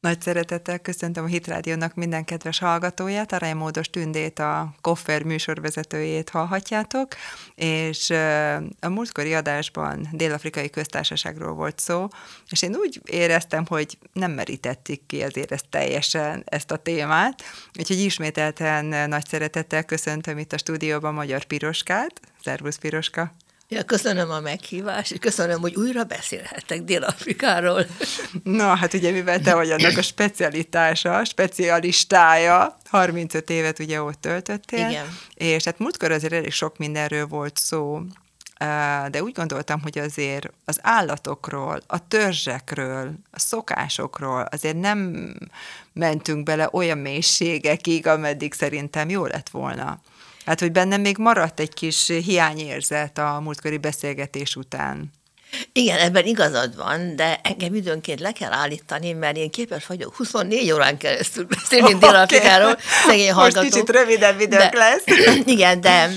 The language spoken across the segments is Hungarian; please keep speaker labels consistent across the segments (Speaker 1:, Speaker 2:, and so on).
Speaker 1: Nagy szeretettel köszöntöm a Hitrádiónak minden kedves hallgatóját, a Módos Tündét, a Koffer műsorvezetőjét hallhatjátok, és a múltkori adásban Dél-Afrikai Köztársaságról volt szó, és én úgy éreztem, hogy nem merítették ki azért ezt teljesen, ezt a témát, úgyhogy ismételten nagy szeretettel köszöntöm itt a stúdióban Magyar Piroskát. Szervusz Piroska!
Speaker 2: Ja, köszönöm a meghívást, és köszönöm, hogy újra beszélhetek Dél-Afrikáról.
Speaker 1: Na, hát ugye mivel te vagy annak a specialitása, specialistája, 35 évet ugye ott töltöttél.
Speaker 2: Igen.
Speaker 1: És hát múltkor azért elég sok mindenről volt szó, de úgy gondoltam, hogy azért az állatokról, a törzsekről, a szokásokról azért nem mentünk bele olyan mélységekig, ameddig szerintem jó lett volna. Hát, hogy bennem még maradt egy kis hiányérzet a múltkori beszélgetés után.
Speaker 2: Igen, ebben igazad van, de engem időnként le kell állítani, mert én képes vagyok 24 órán keresztül beszélni okay. Dél-Afrikáról, szegény hallgató.
Speaker 1: Most kicsit rövidebb idők de, lesz.
Speaker 2: Igen, de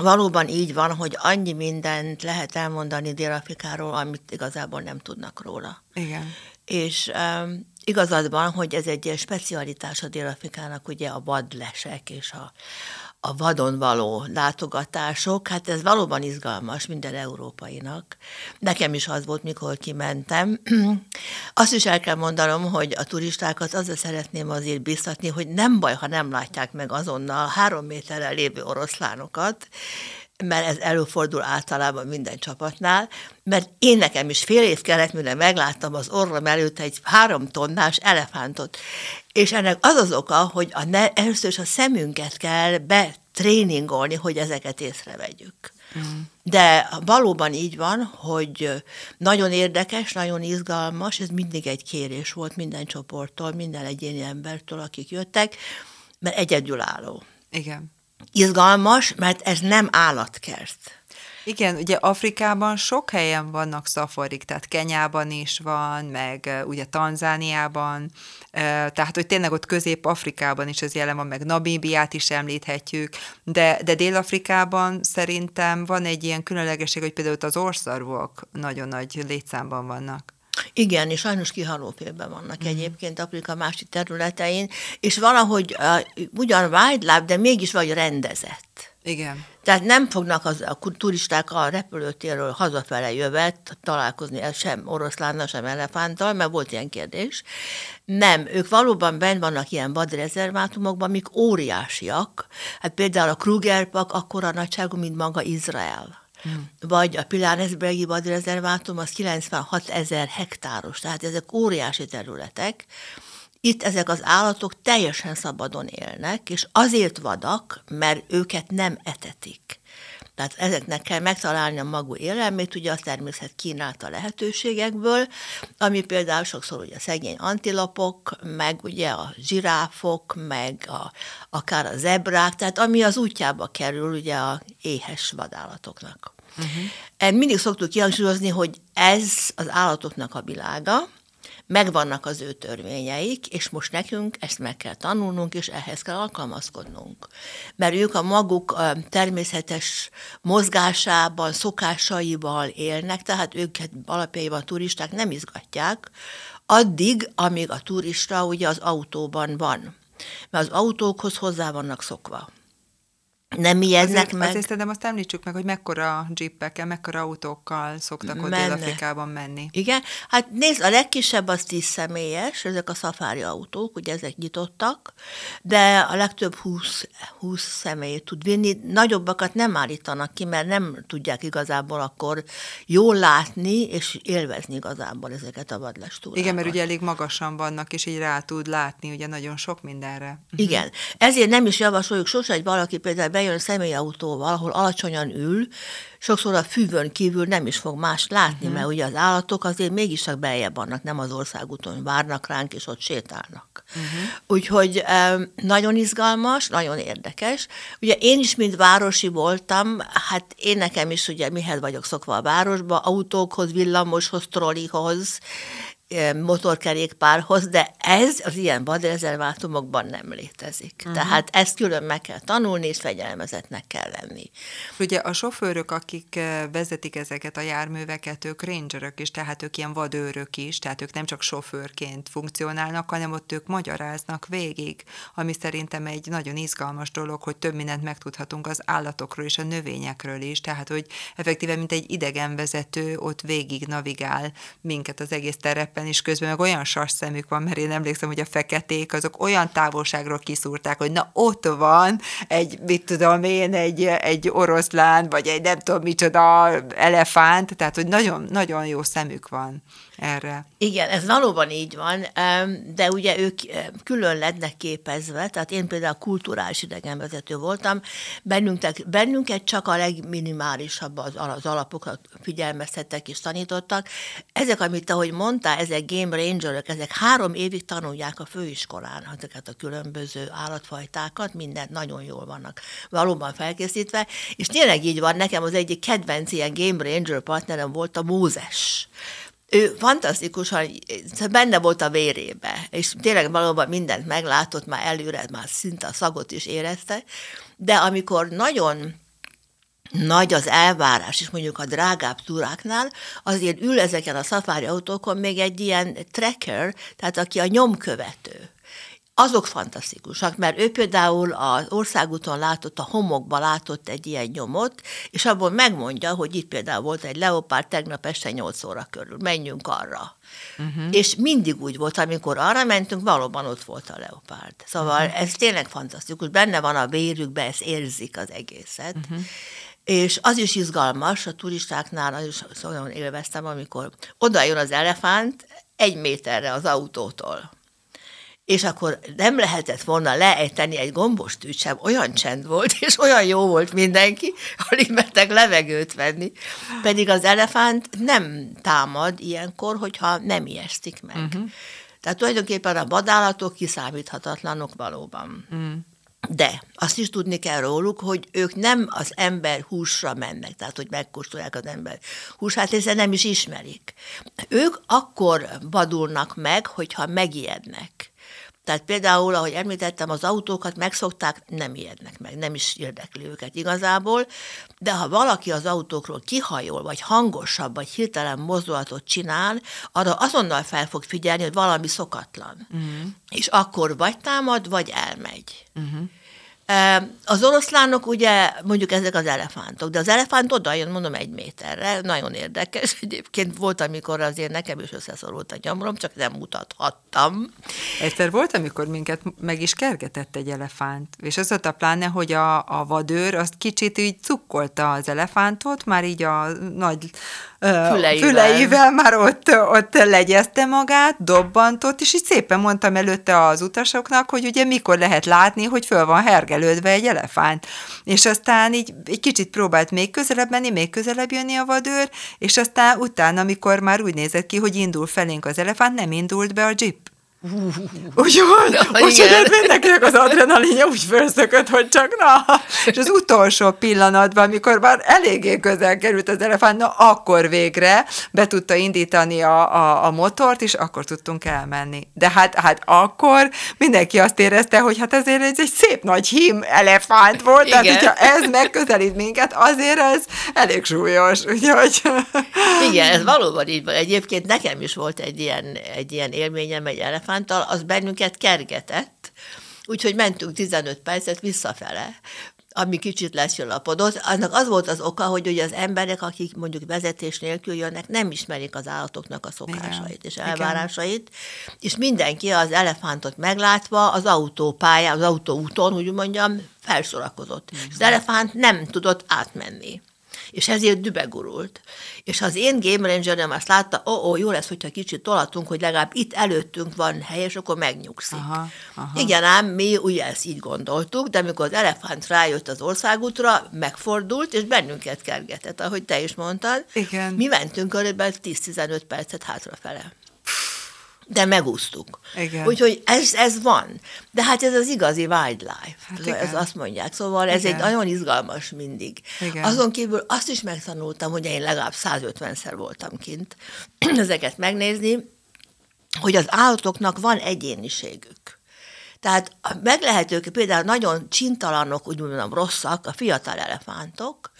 Speaker 2: valóban így van, hogy annyi mindent lehet elmondani Dél-Afrikáról, amit igazából nem tudnak róla.
Speaker 1: Igen.
Speaker 2: És um, igazad van, hogy ez egy specialitás a Dél-Afrikának, ugye a vadlesek és a, a vadon való látogatások, hát ez valóban izgalmas minden európainak. Nekem is az volt, mikor kimentem. Azt is el kell mondanom, hogy a turistákat azzal szeretném azért biztatni, hogy nem baj, ha nem látják meg azonnal három méterrel lévő oroszlánokat, mert ez előfordul általában minden csapatnál, mert én nekem is fél év kellett, mire megláttam az orrom előtt egy három tonnás elefántot. És ennek az az oka, hogy a ne, először is a szemünket kell betréningolni, hogy ezeket észrevegyük. Mm. De valóban így van, hogy nagyon érdekes, nagyon izgalmas, ez mindig egy kérés volt minden csoporttól, minden egyéni embertől, akik jöttek, mert egyedülálló.
Speaker 1: Igen
Speaker 2: izgalmas, mert ez nem állatkert.
Speaker 1: Igen, ugye Afrikában sok helyen vannak szafarik, tehát Kenyában is van, meg ugye Tanzániában, tehát hogy tényleg ott Közép-Afrikában is ez jelen van, meg Namíbiát is említhetjük, de, de Dél-Afrikában szerintem van egy ilyen különlegesség, hogy például az orszarvok nagyon nagy létszámban vannak.
Speaker 2: Igen, és sajnos kihalófélben vannak mm. egyébként Afrika másik területein, és valahogy uh, ugyan wildlife, de mégis vagy rendezett.
Speaker 1: Igen.
Speaker 2: Tehát nem fognak az, a turisták a repülőtérről hazafele jövet találkozni sem oroszlánnal, sem elefánttal, mert volt ilyen kérdés. Nem, ők valóban benn vannak ilyen vadrezervátumokban, amik óriásiak. Hát például a Krugerpak akkora nagyságú, mint maga Izrael. Hmm. Vagy a Pilánesbergi vadrezervátum az 96 ezer hektáros, tehát ezek óriási területek. Itt ezek az állatok teljesen szabadon élnek, és azért vadak, mert őket nem etetik. Tehát ezeknek kell megtalálni a magú élelmét, ugye a természet kínálta lehetőségekből, ami például sokszor ugye a szegény antilopok, meg ugye a zsiráfok, meg a, akár a zebrák, tehát ami az útjába kerül ugye a éhes vadállatoknak. Uh-huh. Mindig szoktuk kihangsúlyozni, hogy ez az állatoknak a világa, megvannak az ő törvényeik, és most nekünk ezt meg kell tanulnunk, és ehhez kell alkalmazkodnunk. Mert ők a maguk természetes mozgásában, szokásaival élnek, tehát őket alapjaiban a turisták nem izgatják, addig, amíg a turista ugye az autóban van. Mert az autókhoz hozzá vannak szokva nem ijednek azért, meg.
Speaker 1: Azért szerintem azt említsük meg, hogy mekkora jeepekkel, mekkora autókkal szoktak ott Dél-Afrikában menni.
Speaker 2: Igen, hát nézd, a legkisebb az 10 személyes, ezek a szafári autók, ugye ezek nyitottak, de a legtöbb 20, 20 személyt tud vinni. Nagyobbakat nem állítanak ki, mert nem tudják igazából akkor jól látni és élvezni igazából ezeket a vadlestúrákat.
Speaker 1: Igen, mert ugye elég magasan vannak, és így rá tud látni ugye nagyon sok mindenre.
Speaker 2: Igen, ezért nem is javasoljuk sose, hogy valaki például bejön személyautóval, ahol alacsonyan ül, sokszor a fűvön kívül nem is fog más látni, uh-huh. mert ugye az állatok azért mégis csak beljebb vannak, nem az országúton várnak ránk, és ott sétálnak. Uh-huh. Úgyhogy nagyon izgalmas, nagyon érdekes. Ugye én is, mint városi voltam, hát én nekem is ugye mihez vagyok szokva a városba, autókhoz, villamoshoz, trollihoz, motorkerékpárhoz, de ez az ilyen vadrezervátumokban nem létezik. Uh-huh. Tehát ezt külön meg kell tanulni, és fegyelmezetnek kell lenni.
Speaker 1: Ugye a sofőrök, akik vezetik ezeket a járműveket, ők rangerök is, tehát ők ilyen vadőrök is, tehát ők nem csak sofőrként funkcionálnak, hanem ott ők magyaráznak végig, ami szerintem egy nagyon izgalmas dolog, hogy több mindent megtudhatunk az állatokról és a növényekről is, tehát hogy effektíve, mint egy idegenvezető ott végig navigál minket az egész terepen, és közben meg olyan sas szemük van, mert én emlékszem, hogy a feketék azok olyan távolságról kiszúrták, hogy na ott van egy, mit tudom én, egy, egy oroszlán, vagy egy nem tudom micsoda elefánt, tehát hogy nagyon, nagyon jó szemük van erre.
Speaker 2: Igen, ez valóban így van, de ugye ők külön lednek képezve, tehát én például kulturális idegenvezető voltam, bennünket, bennünket csak a legminimálisabb az, az alapokat figyelmeztettek és tanítottak. Ezek, amit ahogy mondtál, ezek game rangerök, ezek három évig tanulják a főiskolán ezeket a különböző állatfajtákat, mindent nagyon jól vannak valóban felkészítve, és tényleg így van, nekem az egyik kedvenc ilyen game ranger partnerem volt a Mózes ő fantasztikusan benne volt a vérébe, és tényleg valóban mindent meglátott, már előre, már szinte a szagot is érezte, de amikor nagyon nagy az elvárás, és mondjuk a drágább túráknál, azért ül ezeken a szafári autókon még egy ilyen tracker, tehát aki a nyomkövető azok fantasztikusak, mert ő például az országúton látott, a homokba látott egy ilyen nyomot, és abból megmondja, hogy itt például volt egy leopárd tegnap este 8 óra körül, menjünk arra. Uh-huh. És mindig úgy volt, amikor arra mentünk, valóban ott volt a leopárd. Szóval uh-huh. ez tényleg fantasztikus, benne van a vérükbe, ezt érzik az egészet. Uh-huh. És az is izgalmas, a turistáknál az is olyan élveztem, amikor oda jön az elefánt egy méterre az autótól és akkor nem lehetett volna leejteni egy gombos tűt sem, olyan csend volt, és olyan jó volt mindenki, alig mertek levegőt venni. Pedig az elefánt nem támad ilyenkor, hogyha nem ijesztik meg. Uh-huh. Tehát tulajdonképpen a vadállatok kiszámíthatatlanok valóban. Uh-huh. De azt is tudni kell róluk, hogy ők nem az ember húsra mennek, tehát hogy megkóstolják az ember húsát, hiszen nem is ismerik. Ők akkor vadulnak meg, hogyha megijednek. Tehát például, ahogy említettem, az autókat megszokták, nem ijednek meg, nem is érdekli őket igazából, de ha valaki az autókról kihajol, vagy hangosabb, vagy hirtelen mozdulatot csinál, arra azonnal fel fog figyelni, hogy valami szokatlan. Uh-huh. És akkor vagy támad, vagy elmegy. Uh-huh. Az oroszlánok ugye mondjuk ezek az elefántok, de az elefánt oda jön, mondom, egy méterre, nagyon érdekes. Egyébként volt, amikor azért nekem is összeszorult a gyomrom, csak nem mutathattam.
Speaker 1: Egyszer volt, amikor minket meg is kergetett egy elefánt, és az ott a pláne, hogy a, a vadőr azt kicsit így cukkolta az elefántot, már így a nagy füleivel, füleivel már ott, ott legyezte magát, dobbantott, és így szépen mondtam előtte az utasoknak, hogy ugye mikor lehet látni, hogy föl van hergelődve egy elefánt. És aztán így egy kicsit próbált még közelebb menni, még közelebb jönni a vadőr, és aztán utána, amikor már úgy nézett ki, hogy indul felénk az elefánt, nem indult be a jeep. Úgyhogy, úgyhogy mindenkinek az adrenalinja úgy felszökött, hogy csak na. És az utolsó pillanatban, amikor már eléggé közel került az elefánt, na akkor végre be tudta indítani a, a, a motort, és akkor tudtunk elmenni. De hát, hát akkor mindenki azt érezte, hogy hát ezért ez egy szép nagy hím elefánt volt, Igen. tehát hogyha ez megközelít minket, azért ez elég súlyos. Úgyhogy...
Speaker 2: Igen, ez valóban így van. Egyébként nekem is volt egy ilyen, egy ilyen élményem egy elefánt, elefánttal, az bennünket kergetett, úgyhogy mentünk 15 percet visszafele ami kicsit leszjölapodott. Annak az volt az oka, hogy ugye az emberek, akik mondjuk vezetés nélkül jönnek, nem ismerik az állatoknak a szokásait Igen. és elvárásait, Igen. és mindenki az elefántot meglátva az autópályán, az autóúton, úgy mondjam, felsorakozott. Igen. Az elefánt nem tudott átmenni és ezért dübegurult. És az én Game Rangerem azt látta, ó, oh, oh, jó lesz, hogyha kicsit tolatunk, hogy legalább itt előttünk van hely, és akkor megnyugszik. Aha, aha. Igen, ám mi ugye ezt így gondoltuk, de amikor az elefánt rájött az országútra, megfordult, és bennünket kergetett, ahogy te is mondtad. Igen. Mi mentünk körülbelül 10-15 percet hátrafele de megúsztuk. Igen. Úgyhogy ez, ez van. De hát ez az igazi wildlife, hát ez, ez azt mondják. Szóval ez igen. egy nagyon izgalmas mindig. Igen. Azon kívül azt is megtanultam, hogy én legalább 150-szer voltam kint ezeket megnézni, hogy az állatoknak van egyéniségük. Tehát meg lehet ők például nagyon csintalanok, úgy mondom, rosszak, a fiatal elefántok,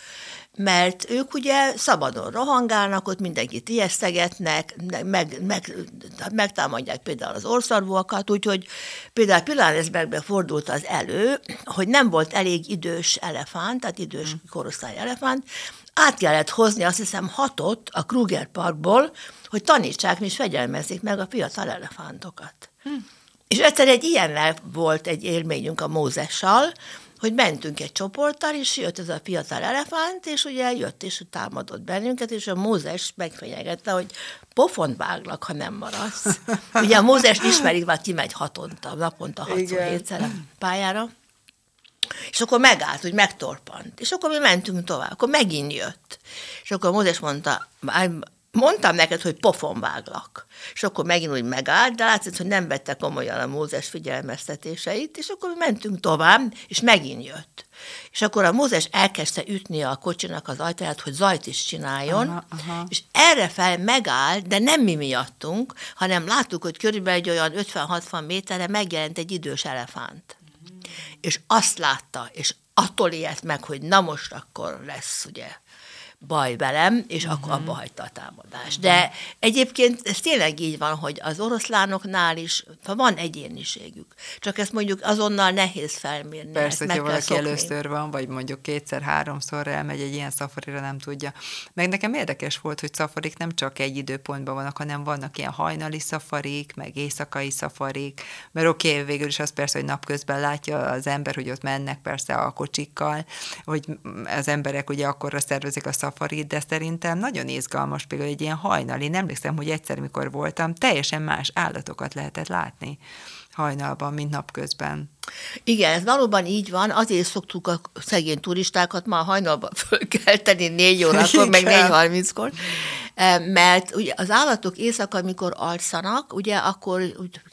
Speaker 2: mert ők ugye szabadon rohangálnak, ott mindenkit ijesztegetnek, meg, meg, megtámadják például az orszarvóakat, úgyhogy például Pilanesbergben fordult az elő, hogy nem volt elég idős elefánt, tehát idős hmm. korosztály elefánt, át kellett hozni azt hiszem hatot a Kruger Parkból, hogy tanítsák, és fegyelmezik meg a fiatal elefántokat. Hmm. És egyszer egy ilyennel volt egy élményünk a Mózessal, hogy mentünk egy csoporttal, és jött ez a fiatal elefánt, és ugye jött és támadott bennünket, és a Mózes megfenyegette, hogy pofont váglak, ha nem maradsz. Ugye a Mózes ismerik, vagy kimegy hatonta, naponta 6-7-szer a pályára. És akkor megállt, hogy megtorpant. És akkor mi mentünk tovább. Akkor megint jött. És akkor Mózes mondta, mondtam neked, hogy pofon váglak. És akkor megint úgy megállt, de látszott, hogy nem vette komolyan a Mózes figyelmeztetéseit, és akkor mentünk tovább, és megint jött. És akkor a Mózes elkezdte ütni a kocsinak az ajtaját, hogy zajt is csináljon, aha, aha. és erre fel megállt, de nem mi miattunk, hanem láttuk, hogy körülbelül egy olyan 50-60 méterre megjelent egy idős elefánt. Mm. És azt látta, és attól ilyet meg, hogy na most akkor lesz, ugye, baj velem, és uh-huh. akkor abba hagyta a támadást. De egyébként ez tényleg így van, hogy az oroszlánoknál is van egyéniségük. Csak ezt mondjuk azonnal nehéz felmérni.
Speaker 1: Persze, hogyha valaki szokni. először van, vagy mondjuk kétszer-háromszor elmegy egy ilyen szafarira, nem tudja. Meg nekem érdekes volt, hogy szafarik nem csak egy időpontban vannak, hanem vannak ilyen hajnali szafarik, meg éjszakai szafarik, mert oké, okay, végül is az persze, hogy napközben látja az ember, hogy ott mennek persze a kocsikkal, hogy az emberek ugye akkorra szervezik a szafarik, szafarit, de szerintem nagyon izgalmas például egy ilyen hajnali. Nem emlékszem, hogy egyszer, mikor voltam, teljesen más állatokat lehetett látni hajnalban, mint napközben.
Speaker 2: Igen, ez valóban így van, azért szoktuk a szegény turistákat már hajnalban fölkelteni négy órakor, meg négy harminckor, mert ugye az állatok éjszaka, amikor alszanak, ugye akkor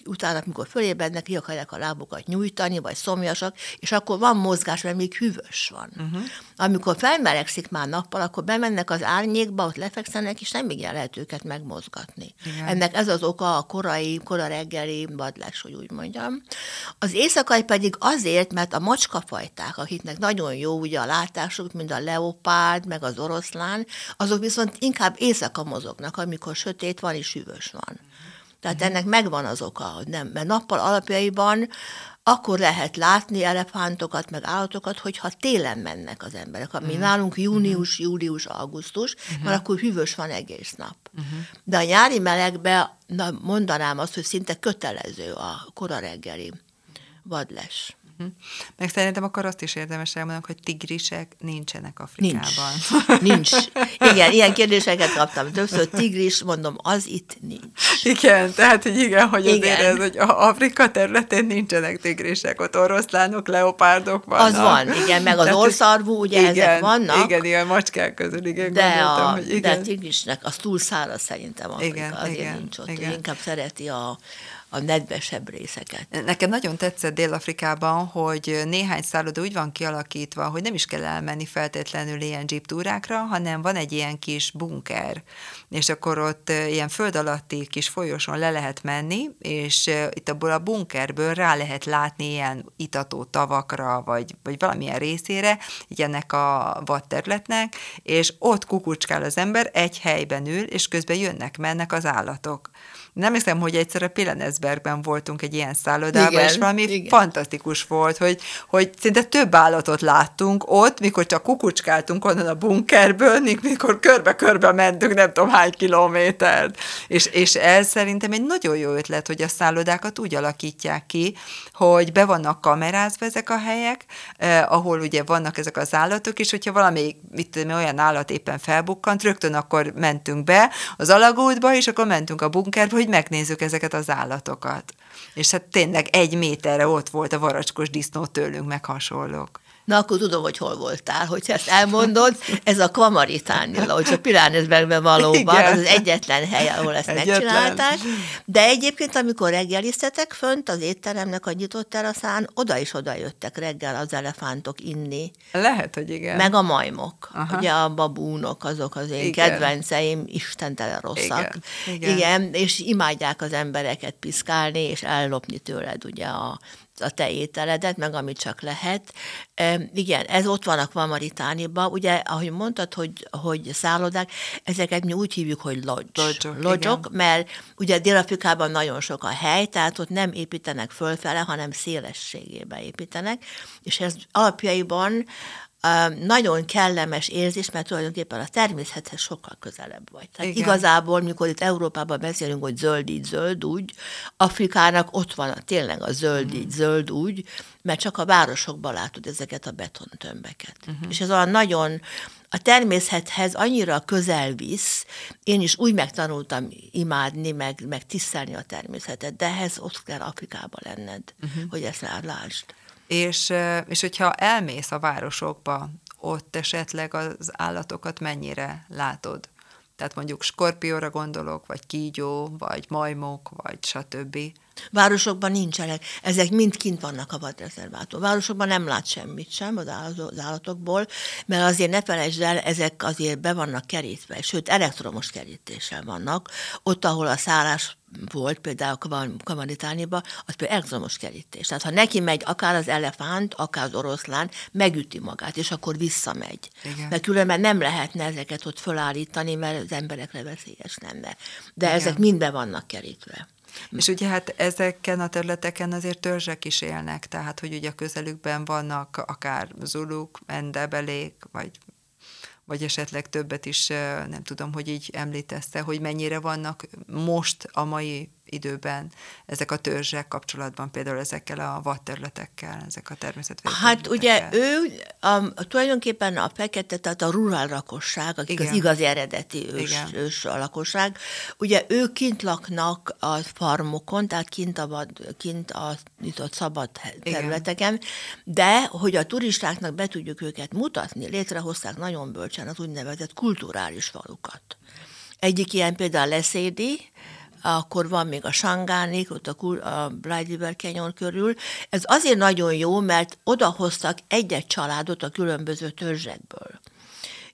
Speaker 2: utána, amikor fölébrednek, ki akarják a lábukat nyújtani, vagy szomjasak, és akkor van mozgás, mert még hűvös van. Uh-huh. Amikor felmelegszik már nappal, akkor bemennek az árnyékba, ott lefekszenek, és nem igen lehet őket megmozgatni. Igen. Ennek ez az oka a korai, kora reggeli vadlás, hogy úgy mondjam. Az éjszakai pedig azért, mert a macskafajták, akiknek nagyon jó ugye a látásuk, mint a leopárd, meg az oroszlán, azok viszont inkább éjszaka mozognak, amikor sötét van és hűvös van. Tehát uh-huh. ennek megvan az oka, hogy nem, mert nappal alapjaiban akkor lehet látni elefántokat, meg állatokat, hogyha télen mennek az emberek. Ami uh-huh. nálunk június, uh-huh. július, augusztus, uh-huh. mert akkor hűvös van egész nap. Uh-huh. De a nyári melegbe na, mondanám azt, hogy szinte kötelező a kora reggeli vadles.
Speaker 1: Hm. Meg szerintem akkor azt is érdemes elmondani, hogy tigrisek nincsenek Afrikában.
Speaker 2: Nincs. nincs. Igen, ilyen kérdéseket kaptam többször. Tigris, mondom, az itt nincs.
Speaker 1: Igen, tehát, hogy igen, hogy igen. azért ez, hogy Afrika területén nincsenek tigrisek, ott oroszlánok, leopárdok vannak.
Speaker 2: Az van, igen, meg az tehát, orszarvú, ugye igen, ezek vannak.
Speaker 1: Igen, ilyen macskák közül, igen,
Speaker 2: de gondoltam, a, hogy igen. De a tigrisnek az túl száraz szerintem Afrika, igen, azért igen, nincs ott. Igen. Inkább szereti a a nedvesebb részeket.
Speaker 1: Nekem nagyon tetszett Dél-Afrikában, hogy néhány szálloda úgy van kialakítva, hogy nem is kell elmenni feltétlenül ilyen jeep túrákra, hanem van egy ilyen kis bunker, és akkor ott ilyen föld alatti kis folyosón le lehet menni, és itt abból a bunkerből rá lehet látni ilyen itató tavakra, vagy, vagy valamilyen részére, így ennek a vadterületnek, és ott kukucskál az ember, egy helyben ül, és közben jönnek, mennek az állatok. Nem hiszem, hogy egyszer a Pilenesbergben voltunk egy ilyen szállodában, igen, és valami igen. fantasztikus volt, hogy, hogy szinte több állatot láttunk ott, mikor csak kukucskáltunk onnan a bunkerből, mikor körbe-körbe mentünk, nem tudom hány kilométert. És, és ez szerintem egy nagyon jó ötlet, hogy a szállodákat úgy alakítják ki, hogy be vannak kamerázva ezek a helyek, eh, ahol ugye vannak ezek az állatok, és hogyha valami mit tudom, olyan állat éppen felbukkant, rögtön akkor mentünk be az alagútba, és akkor mentünk a bunkerbe, hogy megnézzük ezeket az állatokat. És hát tényleg egy méterre ott volt a varacskos disznó tőlünk, meg hasonlók.
Speaker 2: Na, akkor tudom, hogy hol voltál, hogyha ezt elmondod. Ez a Kvamaritánilla, hogy a Piránesbergben valóban, Igen. az az egyetlen hely, ahol ezt egyetlen. megcsinálták. De egyébként, amikor reggeliztetek fönt az étteremnek a nyitott teraszán, oda is oda jöttek reggel az elefántok inni.
Speaker 1: Lehet, hogy igen.
Speaker 2: Meg a majmok. Aha. Ugye a babúnok, azok az én igen. kedvenceim, istentelen rosszak. Igen. Igen. igen, és imádják az embereket piszkálni, és ellopni tőled ugye a a te ételedet, meg amit csak lehet. E, igen, ez ott van a Kvamaritániban. Ugye, ahogy mondtad, hogy, hogy szállodák, ezeket mi úgy hívjuk, hogy lodge. Lodzsok mert ugye Dél-Afrikában nagyon sok a hely, tehát ott nem építenek fölfele, hanem szélességébe építenek, és ez alapjaiban nagyon kellemes érzés, mert tulajdonképpen a természethez sokkal közelebb vagy. Tehát Igen. igazából, mikor itt Európában beszélünk, hogy zöld így, zöld úgy, Afrikának ott van a, tényleg a zöld így, mm. zöld úgy, mert csak a városokban látod ezeket a betontömbeket. Uh-huh. És ez olyan nagyon a természethez annyira közel visz, én is úgy megtanultam imádni, meg, meg tisztelni a természetet, de ehhez ott kell Afrikába lenned, uh-huh. hogy ezt lásd.
Speaker 1: És, és hogyha elmész a városokba, ott esetleg az állatokat mennyire látod? Tehát mondjuk skorpióra gondolok, vagy kígyó, vagy majmok, vagy stb.
Speaker 2: Városokban nincsenek, ezek mind kint vannak a vadrezervátum. Városokban nem lát semmit sem az állatokból, mert azért ne felejtsd el, ezek azért be vannak kerítve, sőt elektromos kerítéssel vannak. Ott, ahol a szállás volt, például Kamanitániba, az például elektromos kerítés. Tehát ha neki megy akár az elefánt, akár az oroszlán, megüti magát, és akkor visszamegy. Igen. Mert különben nem lehetne ezeket ott fölállítani, mert az emberekre veszélyes lenne. De Igen. ezek mind be vannak kerítve.
Speaker 1: És ugye hát ezeken a területeken azért törzsek is élnek, tehát hogy ugye a közelükben vannak akár zuluk, endebelék, vagy vagy esetleg többet is, nem tudom, hogy így említette, hogy mennyire vannak most a mai időben ezek a törzsek kapcsolatban, például ezekkel a vadterületekkel, ezek a természetvédelmi
Speaker 2: Hát ugye ő a, tulajdonképpen a fekete, tehát a rural lakosság, akik Igen. az igazi eredeti ős, ős a lakosság, ugye ők kint laknak a farmokon, tehát kint a, vad, kint a nyitott szabad területeken, Igen. de hogy a turistáknak be tudjuk őket mutatni, létrehozták nagyon bölcsen az úgynevezett kulturális falukat. Egyik ilyen például Leszédi, akkor van még a Sangánik, ott a, a Bright River Canyon körül. Ez azért nagyon jó, mert odahoztak egy-egy családot a különböző törzsekből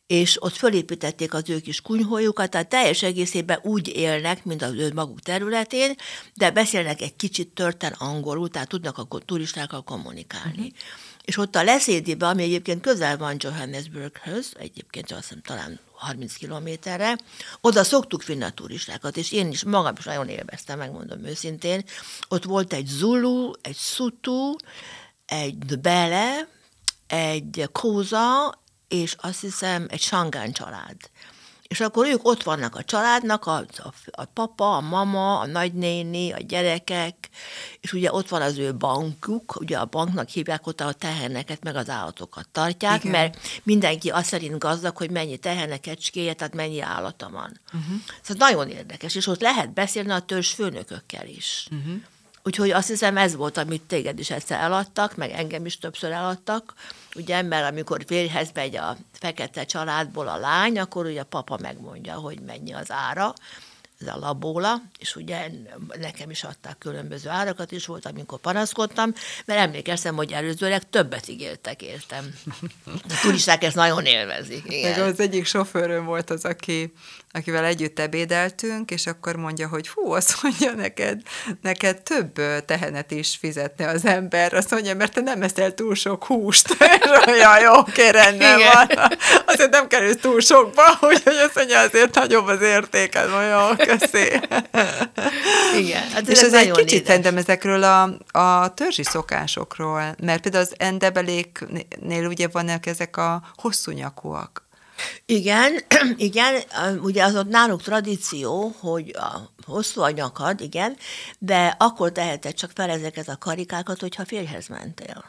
Speaker 2: és ott fölépítették az ő kis kunyhójukat, tehát teljes egészében úgy élnek, mint az ő maguk területén, de beszélnek egy kicsit törten angolul, tehát tudnak a turistákkal kommunikálni. Uh-huh. És ott a Leszédibe, ami egyébként közel van Johannesburghöz, egyébként azt hiszem talán 30 kilométerre, oda szoktuk vinni a turistákat, és én is magam is nagyon élveztem, megmondom őszintén. Ott volt egy Zulu, egy Sutu, egy Bele, egy Kóza, és azt hiszem egy Sangán család. És akkor ők ott vannak a családnak, a, a, a papa, a mama, a nagynéni, a gyerekek, és ugye ott van az ő bankjuk, ugye a banknak hívják ott a teherneket, meg az állatokat tartják, Igen. mert mindenki azt szerint gazdag, hogy mennyi teherne, kecskéje, tehát mennyi állata van. Uh-huh. Szóval nagyon érdekes, és ott lehet beszélni a törzs főnökökkel is. Uh-huh. Úgyhogy azt hiszem ez volt, amit téged is egyszer eladtak, meg engem is többször eladtak, ugye, mert amikor férjhez megy a fekete családból a lány, akkor ugye a papa megmondja, hogy mennyi az ára, ez a labóla, és ugye nekem is adták különböző árakat is volt, amikor panaszkodtam, mert emlékeztem, hogy előzőleg többet ígértek értem. A turisták ezt nagyon élvezik. Igen.
Speaker 1: az egyik sofőröm volt az, aki akivel együtt ebédeltünk, és akkor mondja, hogy hú, azt mondja neked, neked több tehenet is fizetne az ember, azt mondja, mert te nem eszel túl sok húst. ja, jó, oké, rendben Igen. van. Azért nem kerül túl sokba, úgyhogy azt mondja, azért nagyobb az értéked, jó, köszi.
Speaker 2: Igen. Hát
Speaker 1: és ez egy kicsit szerintem ezekről a, a törzsi szokásokról, mert például az endebeléknél ugye vannak ezek a hosszú nyakúak.
Speaker 2: Igen, igen, ugye az ott náluk tradíció, hogy a hosszú a nyakad, igen, de akkor teheted csak fel ezeket a karikákat, hogyha férjhez mentél.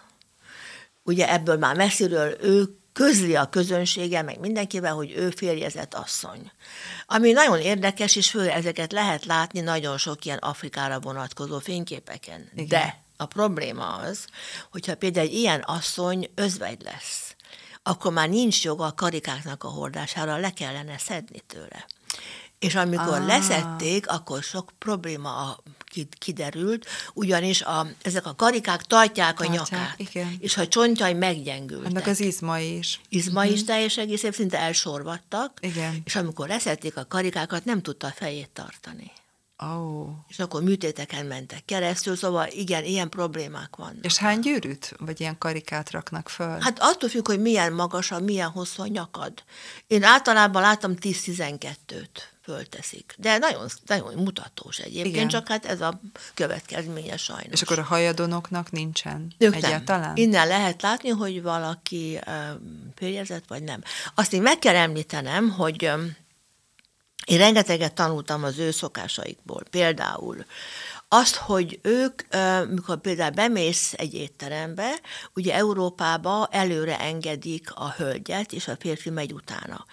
Speaker 2: Ugye ebből már messziről ő közli a közönsége, meg mindenkivel, hogy ő férjezett asszony. Ami nagyon érdekes, és főleg ezeket lehet látni nagyon sok ilyen Afrikára vonatkozó fényképeken. Igen. De A probléma az, hogyha például egy ilyen asszony özvegy lesz, akkor már nincs joga a karikáknak a hordására, le kellene szedni tőle. És amikor ah. leszették, akkor sok probléma kiderült, ugyanis a, ezek a karikák tartják, tartják a nyakát. Igen. És ha csontjai meggyengültek.
Speaker 1: Annak az izmai is.
Speaker 2: Izmai uh-huh. is teljes egész szinte elsorvadtak.
Speaker 1: Igen.
Speaker 2: És amikor leszették a karikákat, nem tudta a fejét tartani.
Speaker 1: Oh.
Speaker 2: És akkor műtéteken mentek keresztül, szóval igen, ilyen problémák vannak.
Speaker 1: És hány gyűrűt, vagy ilyen karikát raknak föl?
Speaker 2: Hát attól függ, hogy milyen magas, a milyen hosszú a nyakad. Én általában láttam 10-12-t fölteszik. De nagyon, nagyon mutatós egyébként, Igen. csak hát ez a következménye sajnos.
Speaker 1: És akkor a hajadonoknak nincsen ők egyáltalán? Nem.
Speaker 2: Innen lehet látni, hogy valaki férjezett, vagy nem. Azt én meg kell említenem, hogy én rengeteget tanultam az ő szokásaikból. Például azt, hogy ők, mikor például bemész egy étterembe, ugye Európába előre engedik a hölgyet, és a férfi megy utána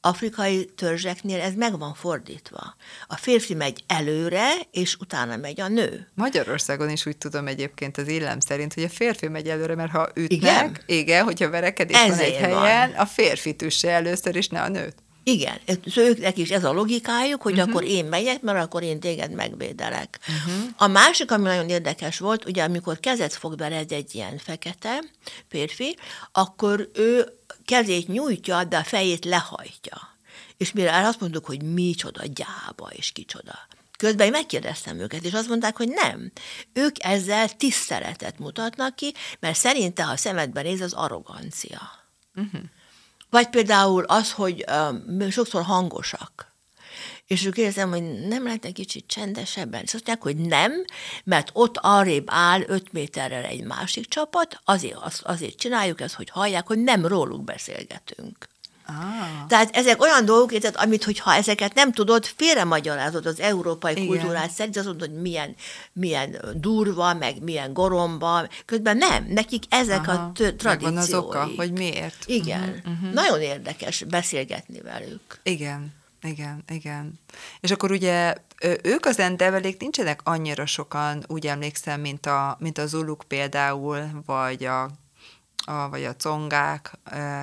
Speaker 2: afrikai törzseknél ez meg van fordítva. A férfi megy előre, és utána megy a nő.
Speaker 1: Magyarországon is úgy tudom egyébként az illem szerint, hogy a férfi megy előre, mert ha ütnek, igen, igen hogyha verekedik van egy helyen, van. a férfi tüsse először, és ne a nőt.
Speaker 2: Igen, őknek is ez a logikájuk, hogy uh-huh. akkor én megyek, mert akkor én téged megvédelek. Uh-huh. A másik, ami nagyon érdekes volt, ugye amikor kezet fog veled egy ilyen fekete férfi, akkor ő kezét nyújtja, de a fejét lehajtja. És mire azt mondtuk, hogy micsoda gyába és kicsoda. Közben megkérdeztem őket, és azt mondták, hogy nem. Ők ezzel tiszteletet mutatnak ki, mert szerinte, ha szemedben néz, az arrogancia. Uh-huh. Vagy például az, hogy uh, sokszor hangosak. És ők érzem, hogy nem lehet egy kicsit csendesebben. És azt mondják, hogy nem, mert ott arrébb áll öt méterrel egy másik csapat, azért, azért csináljuk ezt, hogy hallják, hogy nem róluk beszélgetünk. Ah. Tehát ezek olyan dolgok, tehát, amit, hogyha ezeket nem tudod, félre magyarázod az európai Igen. kultúrát szerint, azt mondod, hogy milyen, milyen durva, meg milyen goromba, közben nem, nekik ezek Aha. a tradíciói. Van az oka,
Speaker 1: hogy miért.
Speaker 2: Igen. Uh-huh. Nagyon érdekes beszélgetni velük.
Speaker 1: Igen. Igen, igen. És akkor ugye ők az endevelék nincsenek annyira sokan, úgy emlékszem, mint a, mint a zuluk például, vagy a, a, vagy a congák,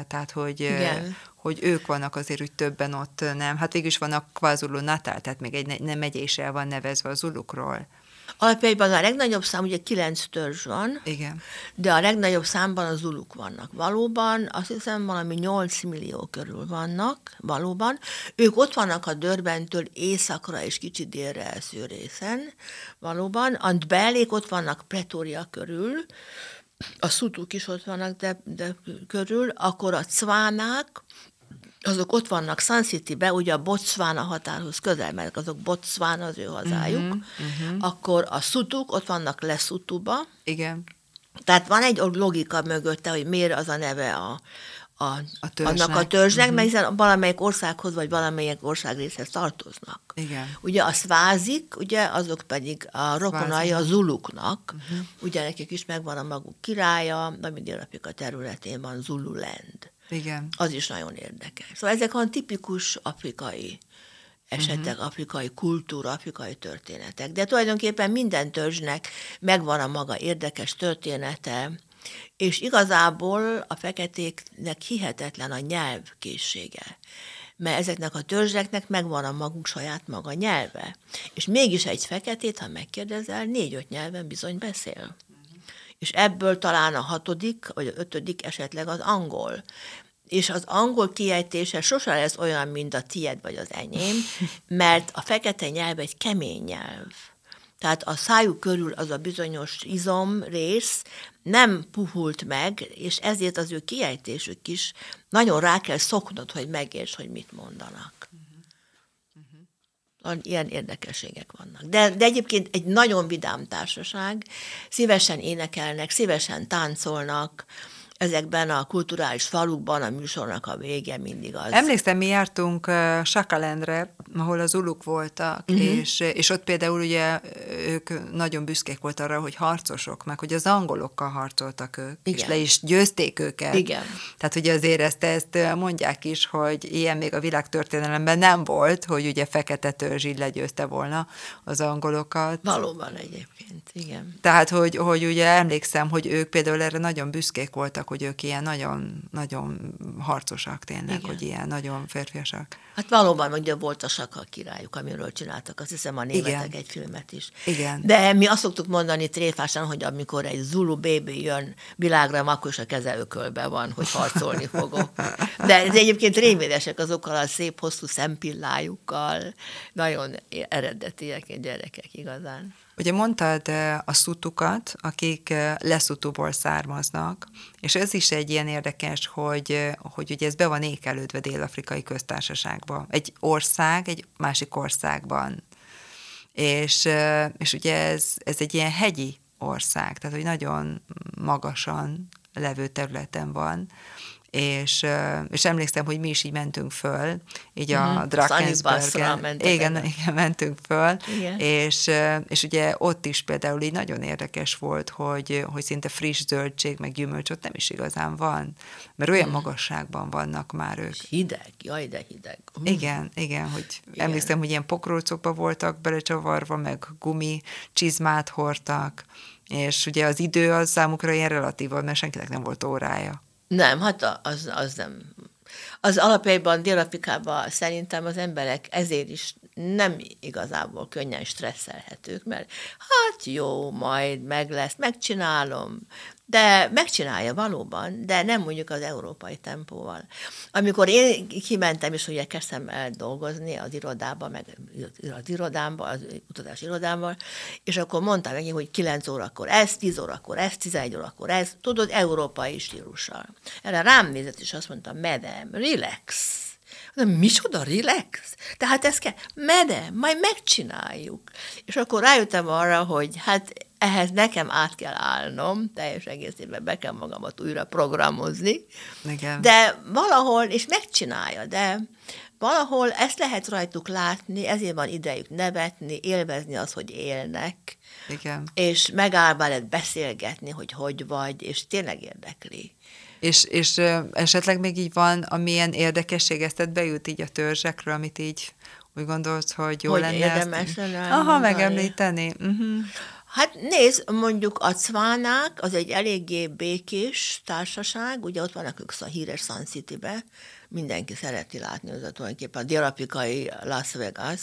Speaker 1: tehát hogy, Igen hogy ők vannak azért úgy többen ott, nem? Hát végül is vannak KwaZulu Natal, tehát még egy nem megye is el van nevezve a zulukról.
Speaker 2: Alapjaiban a legnagyobb szám, ugye kilenc törzs van,
Speaker 1: Igen.
Speaker 2: de a legnagyobb számban a zuluk vannak. Valóban, azt hiszem valami 8 millió körül vannak, valóban. Ők ott vannak a Dörbentől északra és kicsit délre elsző részen, valóban. A belék ott vannak Pretoria körül, a szutuk is ott vannak, de, de körül, akkor a cvánák, azok ott vannak Sun City-be, ugye a Botswana határhoz közel, mert azok Botswana az ő hazájuk, uh-huh, uh-huh. akkor a Sutuk ott vannak Leszutuba.
Speaker 1: Igen.
Speaker 2: Tehát van egy logika mögötte, hogy miért az a neve a, a, a annak a törzsnek, uh-huh. mert hiszen valamelyik országhoz, vagy valamelyik országrészhez tartoznak.
Speaker 1: Igen.
Speaker 2: Ugye a szvázik, ugye azok pedig a rokonai a zuluknak, uh-huh. ugye nekik is megvan a maguk királya, ami Dél-Afrika területén van Zululand.
Speaker 1: Igen.
Speaker 2: Az is nagyon érdekes. Szóval ezek a tipikus afrikai esetek, uh-huh. afrikai kultúra, afrikai történetek. De tulajdonképpen minden törzsnek megvan a maga érdekes története, és igazából a feketéknek hihetetlen a nyelvkészsége mert ezeknek a törzseknek megvan a maguk saját maga nyelve. És mégis egy feketét, ha megkérdezel, négy-öt nyelven bizony beszél és ebből talán a hatodik, vagy a ötödik esetleg az angol. És az angol kiejtése sose lesz olyan, mint a tied vagy az enyém, mert a fekete nyelv egy kemény nyelv. Tehát a szájuk körül az a bizonyos izom rész nem puhult meg, és ezért az ő kiejtésük is nagyon rá kell szoknod, hogy megérts, hogy mit mondanak ilyen érdekességek vannak. De, de egyébként egy nagyon vidám társaság, szívesen énekelnek, szívesen táncolnak, ezekben a kulturális falukban a műsornak a vége mindig az.
Speaker 1: Emlékszem, mi jártunk uh, Sakalendre, ahol az uluk voltak, uh-huh. és, és ott például ugye ők nagyon büszkék volt arra, hogy harcosok, meg hogy az angolokkal harcoltak ők, Igen. és le is győzték őket.
Speaker 2: Igen.
Speaker 1: Tehát ugye azért ezt, ezt mondják is, hogy ilyen még a világtörténelemben nem volt, hogy ugye fekete törzs így legyőzte volna az angolokat.
Speaker 2: Valóban egyébként, igen.
Speaker 1: Tehát, hogy, hogy ugye emlékszem, hogy ők például erre nagyon büszkék voltak, hogy ők ilyen nagyon, nagyon harcosak tényleg, igen. hogy ilyen nagyon férfiasak.
Speaker 2: Hát valóban ugye volt a Sakal királyuk, amiről csináltak, azt hiszem a németek Igen. egy filmet is.
Speaker 1: Igen.
Speaker 2: De mi azt szoktuk mondani tréfásan, hogy amikor egy Zulu baby jön világra, akkor is a keze ökölbe van, hogy harcolni fogok. De ez egyébként rémélesek azokkal a szép, hosszú szempillájukkal, nagyon eredetiek gyerekek igazán.
Speaker 1: Ugye mondtad a szutukat, akik leszutuból származnak, és ez is egy ilyen érdekes, hogy, hogy ugye ez be van ékelődve Dél-Afrikai köztársaságba. Egy ország egy másik országban. És, és ugye ez, ez egy ilyen hegyi ország, tehát hogy nagyon magasan levő területen van, és, és emlékszem, hogy mi is így mentünk föl, így mm-hmm. a mhm. Drakensbergen. Igen, igen, mentünk föl, igen. És, és ugye ott is például így nagyon érdekes volt, hogy, hogy szinte friss zöldség, meg gyümölcs ott nem is igazán van, mert olyan mm. magasságban vannak már ők.
Speaker 2: Hideg, jaj, de hideg.
Speaker 1: Mm. Igen, igen, hogy igen. emlékszem, hogy ilyen pokrócokba voltak belecsavarva, meg gumi csizmát hordtak, és ugye az idő az számukra ilyen relatív, mert senkinek nem volt órája.
Speaker 2: Nem, hát az, az nem. Az alapjaiban Dél-Afrikában szerintem az emberek ezért is nem igazából könnyen stresszelhetők, mert hát jó, majd meg lesz, megcsinálom, de megcsinálja valóban, de nem mondjuk az európai tempóval. Amikor én kimentem, és ugye kezdtem el dolgozni az irodába, meg az irodámba, az utazás irodámban, és akkor mondtam neki, hogy 9 órakor ez, 10 órakor ez, 11 órakor ez, tudod, európai stílussal. Erre rám nézett, és azt mondta, medem, relax. De micsoda relax? Tehát ezt kell, medem, majd megcsináljuk. És akkor rájöttem arra, hogy hát ehhez nekem át kell állnom, teljes egészében be kell magamat újra programozni,
Speaker 1: Igen.
Speaker 2: de valahol, és megcsinálja, de valahol ezt lehet rajtuk látni, ezért van idejük nevetni, élvezni az, hogy élnek,
Speaker 1: Igen.
Speaker 2: és megáll veled beszélgetni, hogy hogy vagy, és tényleg érdekli.
Speaker 1: És, és esetleg még így van, amilyen érdekesség ezt bejut így a törzsekről, amit így úgy gondolsz, hogy jó
Speaker 2: hogy
Speaker 1: lenne
Speaker 2: érdemes
Speaker 1: ezt... Aha, megemlíteni. Uh-huh.
Speaker 2: Hát nézd, mondjuk a Cvánák az egy eléggé békés társaság, ugye ott vannak ők a híres Sun City-be, mindenki szereti látni, az tulajdonképpen a dél Las Vegas,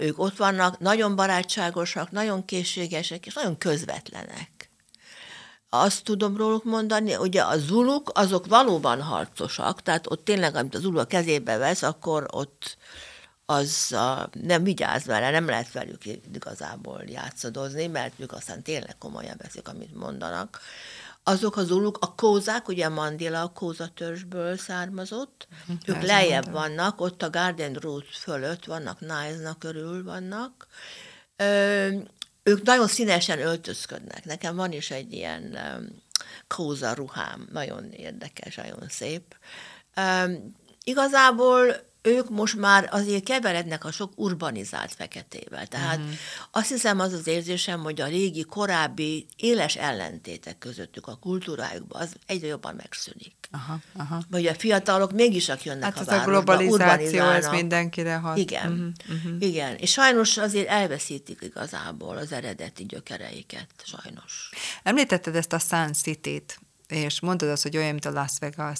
Speaker 2: ők ott vannak, nagyon barátságosak, nagyon készségesek, és nagyon közvetlenek. Azt tudom róluk mondani, ugye a zuluk, azok valóban harcosak, tehát ott tényleg, amit az zulu a kezébe vesz, akkor ott az a, nem vigyáz vele, nem lehet velük igazából játszadozni, mert ők aztán tényleg komolyan veszik, amit mondanak. Azok az uluk, a kózák, ugye Mandela a kóza törzsből származott, hm, ők lejjebb vannak, ott a Garden Road fölött vannak, nice körül vannak. Ö, ők nagyon színesen öltözködnek. Nekem van is egy ilyen kóza ruhám, nagyon érdekes, nagyon szép. Ö, igazából ők most már azért keverednek a sok urbanizált feketével. Tehát uh-huh. azt hiszem az az érzésem, hogy a régi, korábbi éles ellentétek közöttük a kultúrájukban az egyre jobban megszűnik.
Speaker 1: Aha, aha.
Speaker 2: Vagy a fiatalok mégis, akik jönnek
Speaker 1: hát
Speaker 2: a városba,
Speaker 1: a globalizáció, ez mindenkire hat.
Speaker 2: Igen, uh-huh, uh-huh. igen. És sajnos azért elveszítik igazából az eredeti gyökereiket, sajnos.
Speaker 1: Említetted ezt a Sun City-t, és mondod azt, hogy olyan, mint a Las Vegas.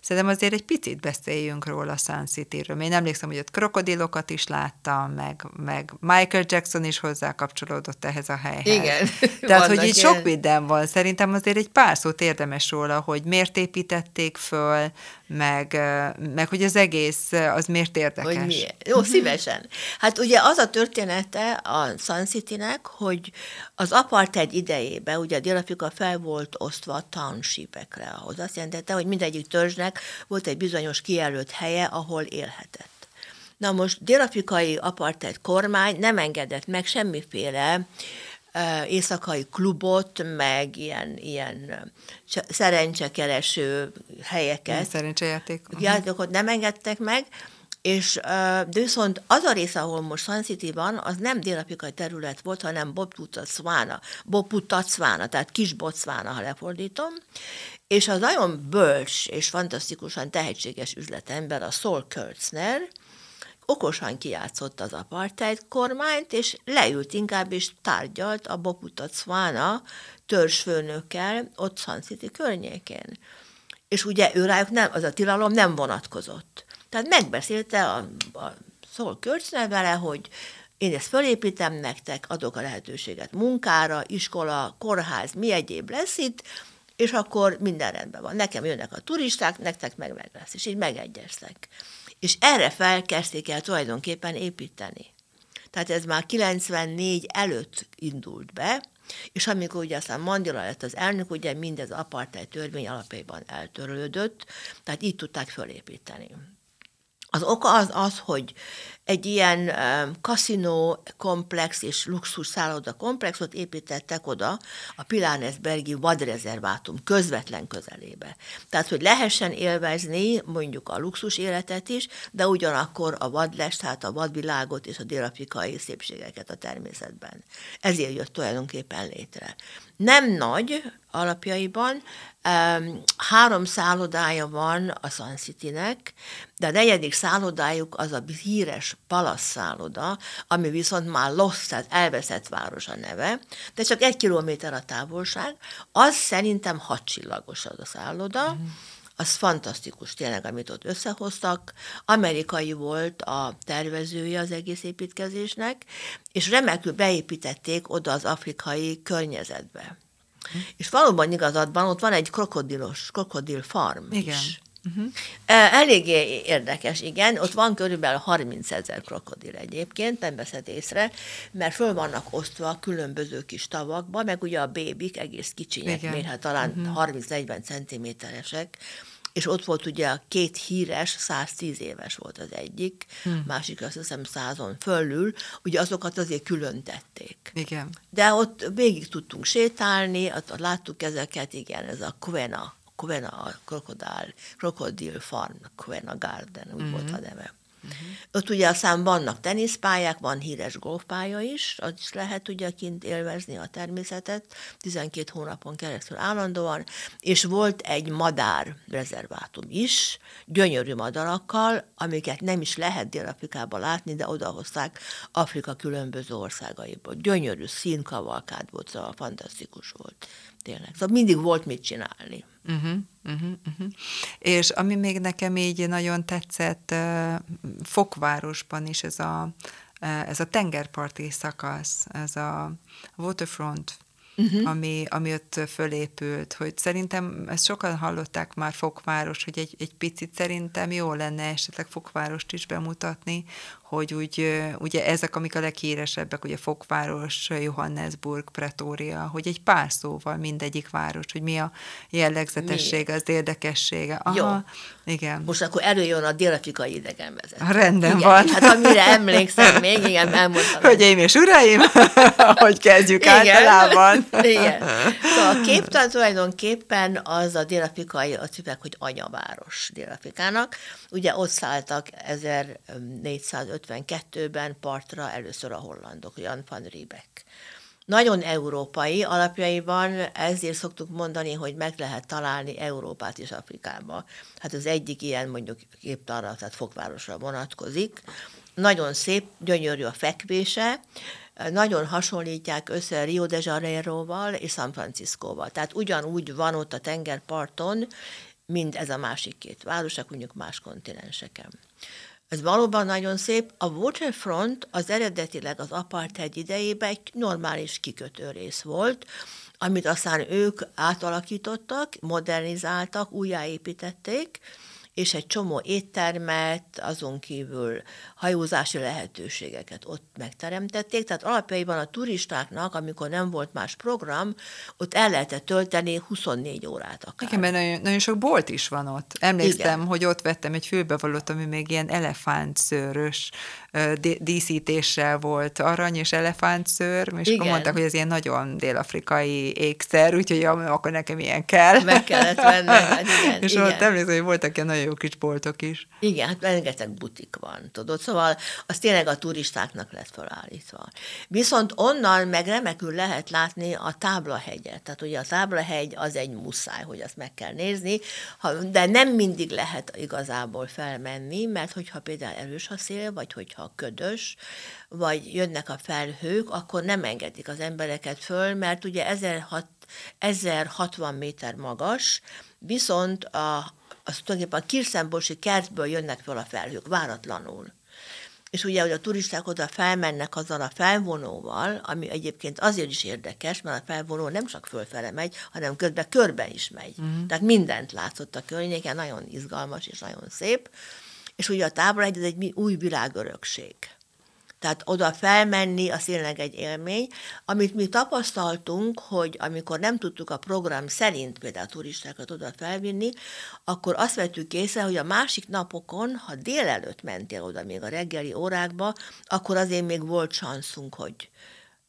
Speaker 1: Szerintem azért egy picit beszéljünk róla a Sun City-ről. Én emlékszem, hogy ott krokodilokat is láttam, meg, meg Michael Jackson is hozzá kapcsolódott ehhez a helyhez.
Speaker 2: Igen.
Speaker 1: Tehát, hogy itt sok minden van. Szerintem azért egy pár szót érdemes róla, hogy miért építették föl, meg, meg hogy az egész az miért érdekes.
Speaker 2: Hogy miért? Jó, szívesen. Hát ugye az a története a Sun City-nek, hogy az apartheid idejében, ugye a Dél-Afrika fel volt osztva a townshipekre, ahhoz azt jelentette, hogy mindegyik törzsnek volt egy bizonyos kijelölt helye, ahol élhetett. Na most dél-afrikai apartheid kormány nem engedett meg semmiféle éjszakai klubot, meg ilyen, ilyen szerencsekereső helyeket.
Speaker 1: Szerencsejáték.
Speaker 2: Játékot nem engedtek meg, és de viszont az a rész, ahol most Sun City van, az nem dél-afrikai terület volt, hanem Boputacvána, Boputacvána, tehát kis Bocvána, ha lefordítom, és az nagyon bölcs és fantasztikusan tehetséges üzletember, a Saul Kurtzner, okosan kijátszott az apartheid kormányt, és leült inkább és tárgyalt a Boputacvána törzsfőnökkel ott Sun City környékén. És ugye ő rájuk nem, az a tilalom nem vonatkozott. Tehát megbeszélte a, a Szól Kölcsner vele, hogy én ezt fölépítem nektek, adok a lehetőséget munkára, iskola, kórház, mi egyéb lesz itt, és akkor minden rendben van. Nekem jönnek a turisták, nektek meg meg lesz, és így megegyeztek. És erre felkezdték el tulajdonképpen építeni. Tehát ez már 94 előtt indult be, és amikor ugye aztán Mandela lett az elnök, ugye mindez apartheid törvény alapjában eltörlődött, tehát így tudták fölépíteni. Az oka az az, hogy egy ilyen kaszinó komplex és luxus szálloda komplexot építettek oda a Pilánesbergi vadrezervátum közvetlen közelébe. Tehát, hogy lehessen élvezni mondjuk a luxus életet is, de ugyanakkor a vadlest, tehát a vadvilágot és a dél-afrikai szépségeket a természetben. Ezért jött tulajdonképpen létre. Nem nagy alapjaiban, három szállodája van a Sun City-nek, de a negyedik szállodájuk az a híres Palace szálloda, ami viszont már lost, tehát elveszett város a neve, de csak egy kilométer a távolság. Az szerintem hatcsillagos az a szálloda, mm az fantasztikus tényleg, amit ott összehoztak. Amerikai volt a tervezője az egész építkezésnek, és remekül beépítették oda az afrikai környezetbe. És valóban igazad van, ott van egy krokodilos, krokodil farm
Speaker 1: Igen.
Speaker 2: is. Uh-huh. Eléggé érdekes, igen. Ott van körülbelül 30 ezer krokodil egyébként, nem veszed észre, mert föl vannak osztva különböző kis tavakba, meg ugye a bébik egész kicsinyek, még hát talán uh-huh. 30-40 centiméteresek, és ott volt ugye a két híres, 110 éves volt az egyik, hmm. másik azt hiszem százon fölül, ugye azokat azért külön tették.
Speaker 1: Igen.
Speaker 2: De ott végig tudtunk sétálni, ott láttuk ezeket, igen, ez a Kvena, Kvena krokodil, krokodil farm, Kvena Garden, úgy mm-hmm. volt a neve. Uh-huh. Ott ugye aztán vannak teniszpályák, van híres golfpálya is, az is lehet ugye kint élvezni a természetet, 12 hónapon keresztül állandóan, és volt egy madár rezervátum is, gyönyörű madarakkal, amiket nem is lehet Dél-Afrikában látni, de odahozták Afrika különböző országaiból. Gyönyörű színkavalkád volt, szóval fantasztikus volt tényleg. Szóval mindig volt mit csinálni.
Speaker 1: Uh-huh, uh-huh, uh-huh. És ami még nekem így nagyon tetszett, Fokvárosban is ez a, ez a tengerparti szakasz, ez a waterfront uh-huh. ami, ami ott fölépült, hogy szerintem ezt sokan hallották már Fokváros, hogy egy, egy picit szerintem jó lenne esetleg Fokvárost is bemutatni, hogy úgy, ugye ezek, amik a leghíresebbek, ugye Fokváros, Johannesburg, Pretória, hogy egy pár szóval mindegyik város, hogy mi a jellegzetessége, az érdekessége. Aha, Jó. Igen.
Speaker 2: Most akkor előjön a dél-afrikai idegenvezető.
Speaker 1: Rendben
Speaker 2: igen,
Speaker 1: van.
Speaker 2: Hát amire emlékszem még, igen, elmondtam.
Speaker 1: Hölgyeim és uraim, hogy kezdjük igen. általában.
Speaker 2: Igen. Szóval a képtan tulajdonképpen az a dél-afrikai, azt hívják, hogy anyaváros dél-afrikának. Ugye ott szálltak 1450 1952-ben partra először a hollandok, Jan van Riebeck. Nagyon európai alapjaiban, ezért szoktuk mondani, hogy meg lehet találni Európát is Afrikába. Hát az egyik ilyen mondjuk képtarra, tehát Fokvárosra vonatkozik. Nagyon szép, gyönyörű a fekvése, nagyon hasonlítják össze Rio de Janeiroval és San Franciscóval. Tehát ugyanúgy van ott a tengerparton, mint ez a másik két város, mondjuk más kontinenseken. Ez valóban nagyon szép. A waterfront az eredetileg az apartheid idejében egy normális kikötő rész volt, amit aztán ők átalakítottak, modernizáltak, újjáépítették, és egy csomó éttermet, azon kívül hajózási lehetőségeket ott megteremtették. Tehát alapjaiban a turistáknak, amikor nem volt más program, ott el lehetett tölteni 24 órát akár.
Speaker 1: Igen, mert nagyon, nagyon sok bolt is van ott. Emlékszem, Igen. hogy ott vettem egy fülbevalót, ami még ilyen elefántszőrös díszítéssel volt arany és elefántszőr, és Igen. akkor mondták, hogy ez ilyen nagyon dél-afrikai ékszer, úgyhogy akkor nekem ilyen kell.
Speaker 2: Meg kellett venni, hát igen.
Speaker 1: és
Speaker 2: igen.
Speaker 1: ott emlékszem, hogy voltak ilyen nagyon jó kis boltok is.
Speaker 2: Igen, hát rengeteg butik van, tudod, szóval az tényleg a turistáknak lett felállítva. Viszont onnan meg remekül lehet látni a táblahegyet. Tehát ugye a táblahegy az egy muszáj, hogy azt meg kell nézni, de nem mindig lehet igazából felmenni, mert hogyha például erős a szél, vagy hogyha ködös, vagy jönnek a felhők, akkor nem engedik az embereket föl, mert ugye 1060 méter magas, viszont a, az tulajdonképpen a Kirszembosi kertből jönnek föl a felhők, váratlanul és ugye, hogy a turisták oda felmennek azzal a felvonóval, ami egyébként azért is érdekes, mert a felvonó nem csak fölfele megy, hanem közben körbe is megy. Uh-huh. Tehát mindent látszott a környéken, nagyon izgalmas és nagyon szép. És ugye a tábla egy, ez egy új világörökség. Tehát oda felmenni, az tényleg egy élmény. Amit mi tapasztaltunk, hogy amikor nem tudtuk a program szerint például a turistákat oda felvinni, akkor azt vettük észre, hogy a másik napokon, ha délelőtt mentél oda még a reggeli órákba, akkor azért még volt szanszunk, hogy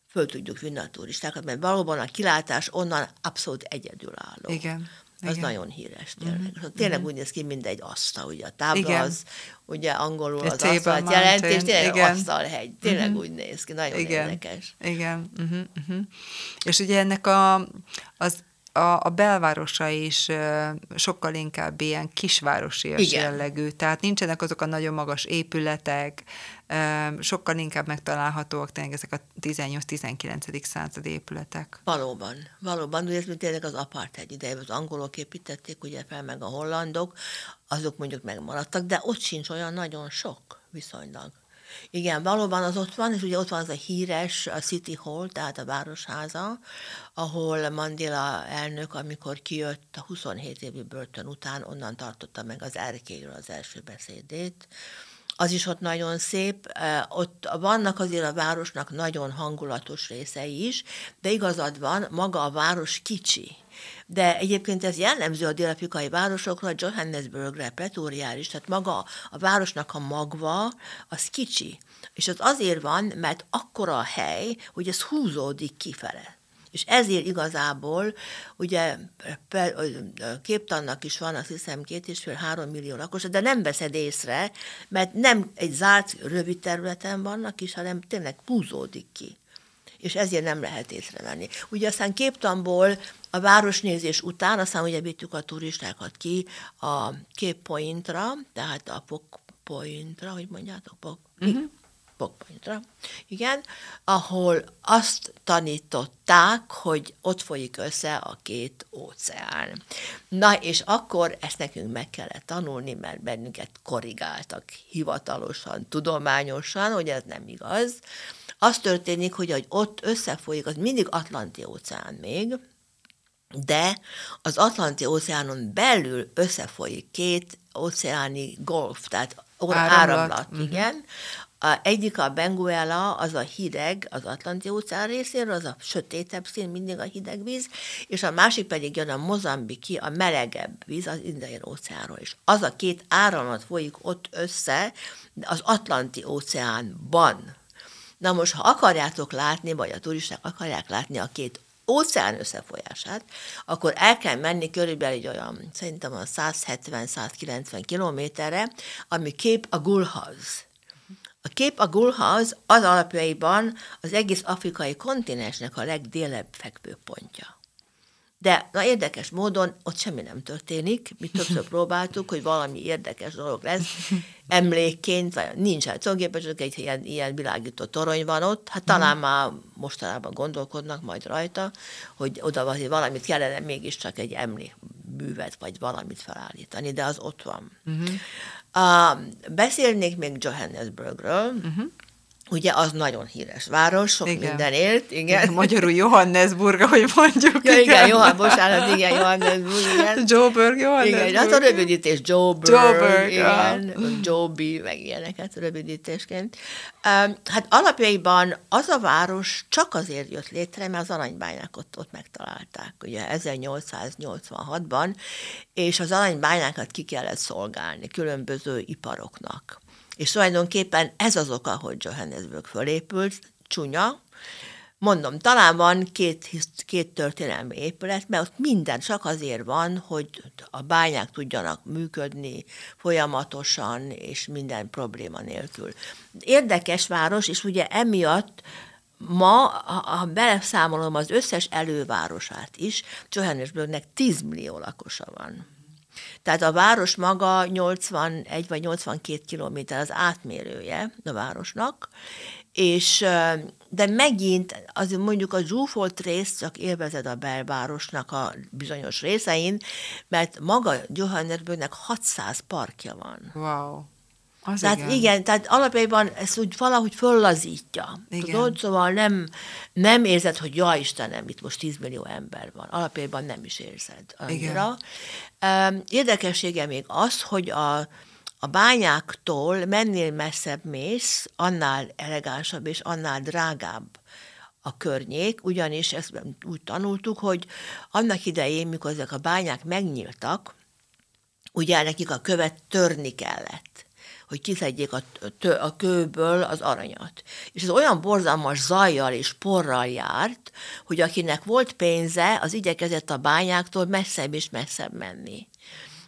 Speaker 2: föl tudjuk vinni a turistákat, mert valóban a kilátás onnan abszolút egyedülálló.
Speaker 1: Igen.
Speaker 2: Az Igen. nagyon híres tényleg. Mm-hmm. Tényleg mm-hmm. úgy néz ki, mint egy asztal, ugye a tábla Igen. az, ugye angolul az asztalt jelent, és tényleg Igen. asztalhegy. Tényleg mm-hmm. úgy néz ki, nagyon Igen. érdekes.
Speaker 1: Igen. Uh-huh, uh-huh. És ugye ennek a, az a, a belvárosa is sokkal inkább ilyen kisvárosi jellegű, tehát nincsenek azok a nagyon magas épületek, sokkal inkább megtalálhatóak tényleg ezek a 18-19. századi épületek.
Speaker 2: Valóban, valóban, ugye ez mint tényleg az apartheid idejében az angolok építették, ugye fel meg a hollandok, azok mondjuk megmaradtak, de ott sincs olyan nagyon sok viszonylag. Igen, valóban az ott van, és ugye ott van az a híres a City Hall, tehát a Városháza, ahol Mandela elnök, amikor kijött a 27 évi börtön után, onnan tartotta meg az erkélyről az első beszédét, az is ott nagyon szép. Ott vannak azért a városnak nagyon hangulatos részei is, de igazad van, maga a város kicsi. De egyébként ez jellemző a dél-afrikai városokra, Johannesburgre, Pretóriára is, tehát maga a városnak a magva, az kicsi. És az azért van, mert akkora a hely, hogy ez húzódik kifele. És ezért igazából, ugye képtannak is van, azt hiszem két és fél, három millió lakos, de nem veszed észre, mert nem egy zárt, rövid területen vannak is, hanem tényleg húzódik ki és ezért nem lehet észrevenni. Ugye aztán képtamból a városnézés után, aztán ugye vittük a turistákat ki a Cape Pointra, tehát a Pok Pointra, hogy mondjátok, Pok, uh-huh. Pokpointra, igen, ahol azt tanították, hogy ott folyik össze a két óceán. Na, és akkor ezt nekünk meg kellett tanulni, mert bennünket korrigáltak hivatalosan, tudományosan, hogy ez nem igaz. Az történik, hogy, hogy ott összefolyik, az mindig Atlanti óceán még, de az Atlanti óceánon belül összefolyik két óceáni golf, tehát áramlat, áramlat uh-huh. igen, a, egyik a Benguela, az a hideg, az Atlanti óceán részéről, az a sötétebb szín, mindig a hideg víz, és a másik pedig jön a mozambiki, a melegebb víz, az Indiai óceánról is. Az a két áramlat folyik ott össze az Atlanti óceánban. Na most, ha akarjátok látni, vagy a turisták akarják látni a két óceán összefolyását, akkor el kell menni körülbelül egy olyan, szerintem a 170-190 kilométerre, ami kép a Gulhaz a kép a Gulhaz az alapjaiban az egész afrikai kontinensnek a legdélebb fekvő pontja. De na, érdekes módon ott semmi nem történik. Mi többször próbáltuk, hogy valami érdekes dolog lesz, emlékként, vagy nincs hát tulajdonképpen csak egy ilyen, ilyen világító torony van ott, hát talán mm. már mostanában gondolkodnak majd rajta, hogy oda valamit kellene mégiscsak egy emlékművet, vagy valamit felállítani, de az ott van. Mm-hmm. Uh, beszélnék még Johannesburgről, uh-huh. Ugye az nagyon híres város, sok igen. mindenért, igen.
Speaker 1: Magyarul Johannesburg, ahogy mondjuk.
Speaker 2: Ja, igen, igen Johann, bocsánat, igen, Johannesburg, igen.
Speaker 1: Joburg, Johannesburg.
Speaker 2: Igen, hát a rövidítés Joburg, Joburg igen, ja. Joby, meg ilyeneket rövidítésként. Hát alapjaiban az a város csak azért jött létre, mert az aranybányák ott, ott megtalálták, ugye 1886-ban, és az aranybányákat ki kellett szolgálni különböző iparoknak És tulajdonképpen ez az oka, hogy Johannesburg fölépült, csúnya, Mondom, talán van két, két történelmi épület, mert ott minden csak azért van, hogy a bányák tudjanak működni folyamatosan, és minden probléma nélkül. Érdekes város, és ugye emiatt ma, ha beleszámolom az összes elővárosát is, Johannesburgnek 10 millió lakosa van. Tehát a város maga 81 vagy 82 kilométer az átmérője a városnak, és de megint az mondjuk a zsúfolt rész csak élvezed a belvárosnak a bizonyos részein, mert maga Johannesburgnek 600 parkja van.
Speaker 1: Wow.
Speaker 2: Az tehát igen. igen, tehát alapjában ezt úgy valahogy föllazítja. Igen. Tudod, szóval nem, nem érzed, hogy ja Istenem, itt most 10 millió ember van. Alapjában nem is érzed annyira. Igen. Érdekessége még az, hogy a, a bányáktól mennél messzebb mész, annál elegánsabb és annál drágább a környék, ugyanis ezt úgy tanultuk, hogy annak idején, mikor ezek a bányák megnyíltak, ugye nekik a követ törni kellett hogy kiszedjék a, a kőből az aranyat. És ez olyan borzalmas zajjal és porral járt, hogy akinek volt pénze, az igyekezett a bányáktól messzebb és messzebb menni.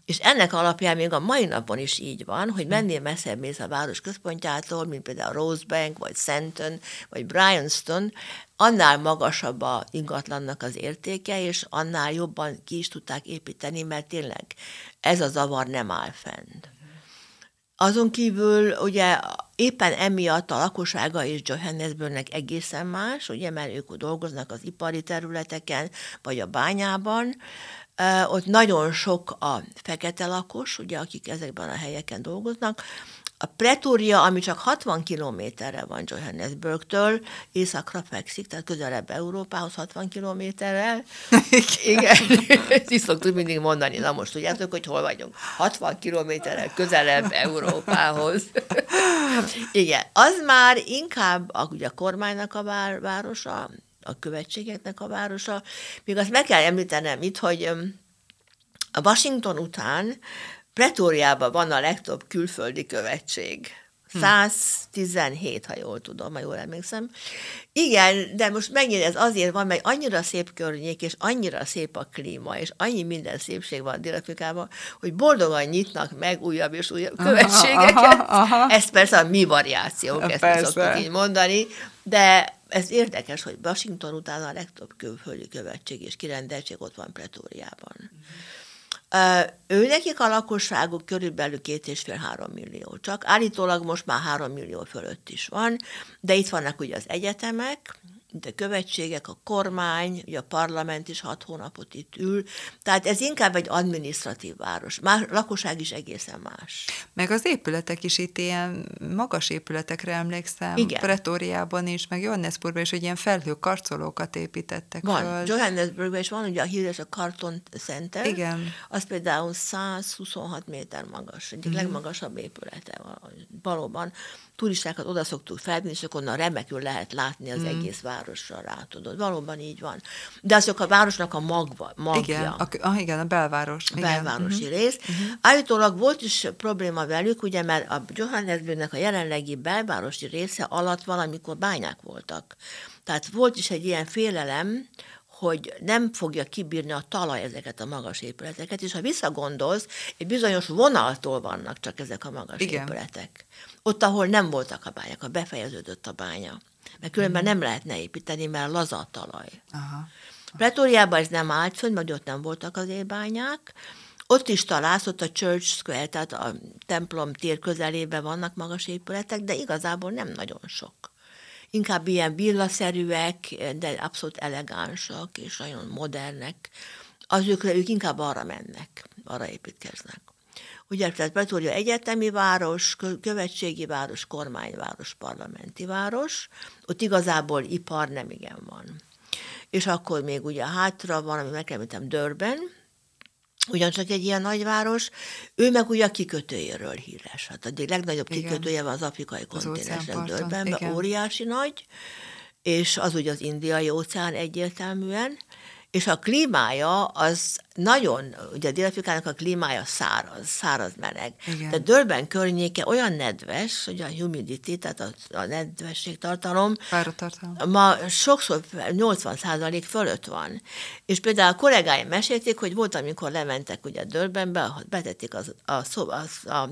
Speaker 2: És ennek alapján még a mai napon is így van, hogy mennél messzebb mész a város központjától, mint például Rosebank, vagy Sandton, vagy Bryanston, annál magasabb a ingatlannak az értéke, és annál jobban ki is tudták építeni, mert tényleg ez a zavar nem áll fent. Azon kívül ugye éppen emiatt a lakossága és Johannesburgnek egészen más, ugye, mert ők dolgoznak az ipari területeken, vagy a bányában, ott nagyon sok a fekete lakos, ugye, akik ezekben a helyeken dolgoznak, a Pretoria, ami csak 60 kilométerre van Johannesburgtől, északra fekszik, tehát közelebb Európához 60 kilométerrel. Igen, ezt is szoktuk mindig mondani, na most tudjátok, hogy hol vagyunk. 60 kilométerrel közelebb Európához. Igen, az már inkább a, ugye a kormánynak a vár, városa, a követségeknek a városa. Még azt meg kell említenem itt, hogy a Washington után Pretóriában van a legtöbb külföldi követség. 117, ha jól tudom, ha jól emlékszem. Igen, de most megint ez azért van, mert annyira szép környék, és annyira szép a klíma, és annyi minden szépség van Dél-Afrikában, hogy boldogan nyitnak meg újabb és újabb követségeket. Aha, aha. Ez persze a mi variációk, ezt persze. szoktuk így mondani, de ez érdekes, hogy Washington után a legtöbb külföldi követség és kirendeltség ott van Pretóriában. Uh-huh. Ő nekik a lakosságuk körülbelül két és fél három millió. Csak állítólag most már három millió fölött is van, de itt vannak ugye az egyetemek, de követségek, a kormány, ugye a parlament is hat hónapot itt ül, tehát ez inkább egy administratív város. Más, lakosság is egészen más.
Speaker 1: Meg az épületek is itt ilyen magas épületekre emlékszem, Igen. Pretóriában is, meg Johannesburgban is, hogy ilyen felhő karcolókat építettek
Speaker 2: Van, föl. Johannesburgban is van, ugye a híres a Carton Center,
Speaker 1: Igen.
Speaker 2: az például 126 méter magas, egyik mm. legmagasabb épülete valóban turistákat oda szoktuk felvinni, és akkor onnan remekül lehet látni az mm. egész városra rá, tudod. Valóban így van. De azok a városnak a magva, magja.
Speaker 1: Igen, a, a, igen, a belváros.
Speaker 2: A belvárosi igen. rész. Uh-huh. Állítólag volt is probléma velük, ugye, mert a Johannesburgnek a jelenlegi belvárosi része alatt valamikor bányák voltak. Tehát volt is egy ilyen félelem, hogy nem fogja kibírni a talaj ezeket a magas épületeket, és ha visszagondolsz, egy bizonyos vonaltól vannak csak ezek a magas Igen. épületek. Ott, ahol nem voltak a bányák, ha befejeződött a bánya. Mert különben nem lehetne építeni, mert laza a talaj. Aha. Pretóriában ez nem állt fönn, mert ott nem voltak az ébányák. Ott is találsz, ott a Church Square, tehát a templom tér közelében vannak magas épületek, de igazából nem nagyon sok inkább ilyen villaszerűek, de abszolút elegánsak és nagyon modernek, az ők, ők inkább arra mennek, arra építkeznek. Ugye, tehát Pretória egyetemi város, követségi város, kormányváros, parlamenti város, ott igazából ipar nem igen van. És akkor még ugye hátra van, ami megemlítem, Dörben, ugyancsak egy ilyen nagyváros, ő meg ugye a kikötőjéről híres. Hát a legnagyobb igen. kikötője van az afrikai kontinensen Dörbenben, óriási nagy, és az ugye az indiai óceán egyértelműen, és a klímája az nagyon, ugye a dél a klímája száraz, száraz meleg. Igen. De Dörben környéke olyan nedves, hogy a humidity, tehát a, a nedvesség tartalom, ma sokszor 80 százalék fölött van. És például a kollégáim mesélték, hogy volt, amikor lementek ugye Dörbenbe, betették az, a, szoba, az, a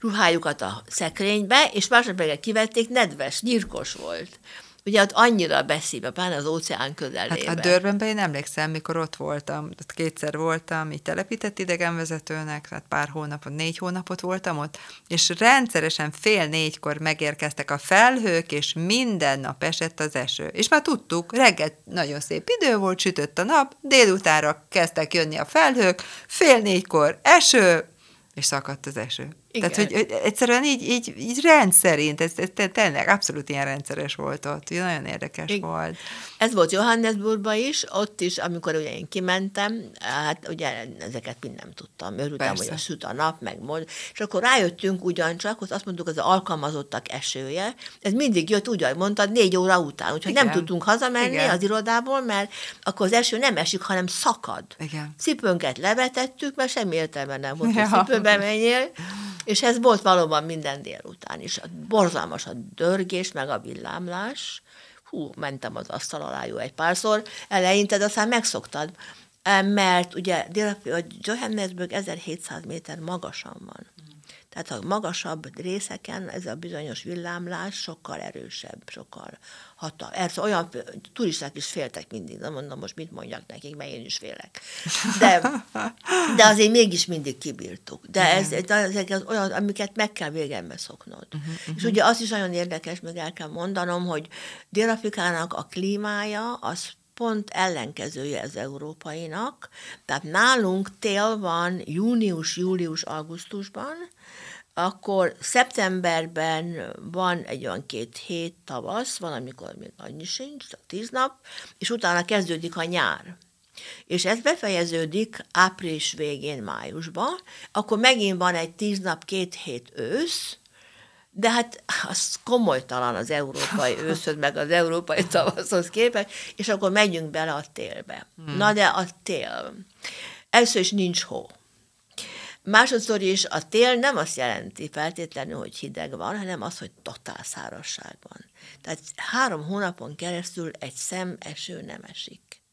Speaker 2: ruhájukat a szekrénybe, és másnap kivették, nedves, nyírkos volt ugye ott annyira beszívja, pláne az óceán közelében.
Speaker 1: Hát a Dörbenben én emlékszem, mikor ott voltam, ott kétszer voltam, így telepített idegenvezetőnek, tehát pár hónapot, négy hónapot voltam ott, és rendszeresen fél négykor megérkeztek a felhők, és minden nap esett az eső. És már tudtuk, reggel nagyon szép idő volt, sütött a nap, délutára kezdtek jönni a felhők, fél négykor eső, és szakadt az eső. Igen. Tehát, hogy, egyszerűen így, így, így rendszerint, ez, ez tényleg abszolút ilyen rendszeres volt ott, nagyon érdekes Igen. volt.
Speaker 2: Ez volt Johannesburgban is, ott is, amikor ugye én kimentem, hát ugye ezeket mind nem tudtam, örültem, Persze. hogy a süt a nap, meg mond, és akkor rájöttünk ugyancsak, hogy azt mondtuk, az alkalmazottak esője, ez mindig jött, úgy, ahogy mondtad, négy óra után, úgyhogy Igen. nem tudtunk hazamenni Igen. az irodából, mert akkor az eső nem esik, hanem szakad. Igen. Cipőnket levetettük, mert semmi értelme nem volt, ja. hogy cipőbe menjél, és ez volt valóban minden délután is. Borzalmas a dörgés, meg a villámlás. Hú, mentem az asztal alá jó egy párszor. Eleinte, de aztán megszoktad. Mert ugye Johannesburg 1700 méter magasan van. Tehát a magasabb részeken ez a bizonyos villámlás sokkal erősebb, sokkal hatal. Ez olyan turisták is féltek mindig, nem mondom most mit mondjak nekik, mert én is félek. De, de azért mégis mindig kibírtuk. De ez, ezek az olyan, amiket meg kell végembe szoknod. Uh-huh, uh-huh. És ugye az is nagyon érdekes, meg el kell mondanom, hogy Dél-Afrikának a klímája az pont ellenkezője az európainak. Tehát nálunk tél van június, július, augusztusban, akkor szeptemberben van egy olyan két hét tavasz, van, amikor még annyi sincs, tíz nap, és utána kezdődik a nyár. És ez befejeződik április végén, májusban, akkor megint van egy tíz nap, két hét ősz, de hát az komolytalan az európai őszhöz, meg az európai tavaszhoz képest, és akkor megyünk bele a télbe. Hmm. Na de a tél. Először is nincs hó. Másodszor is a tél nem azt jelenti feltétlenül, hogy hideg van, hanem az, hogy totál szárazság van. Tehát három hónapon keresztül egy szem eső nem esik.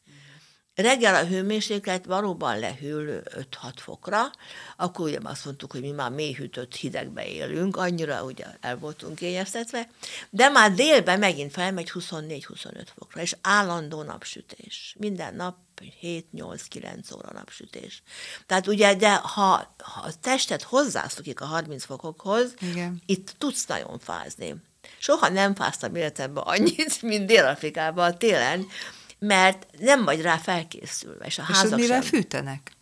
Speaker 2: Reggel a hőmérséklet valóban lehűl 5-6 fokra, akkor ugye azt mondtuk, hogy mi már mélyhűtött hidegbe élünk, annyira ugye el voltunk kényeztetve, de már délben megint felmegy 24-25 fokra, és állandó napsütés. Minden nap 7-8-9 óra napsütés. Tehát ugye, de ha, ha a testet hozzászokik a 30 fokokhoz, Igen. itt tudsz nagyon fázni. Soha nem fáztam életemben annyit, mint Dél-Afrikában télen, mert nem vagy rá felkészülve. És, a
Speaker 1: és házak mivel sem. fűtenek?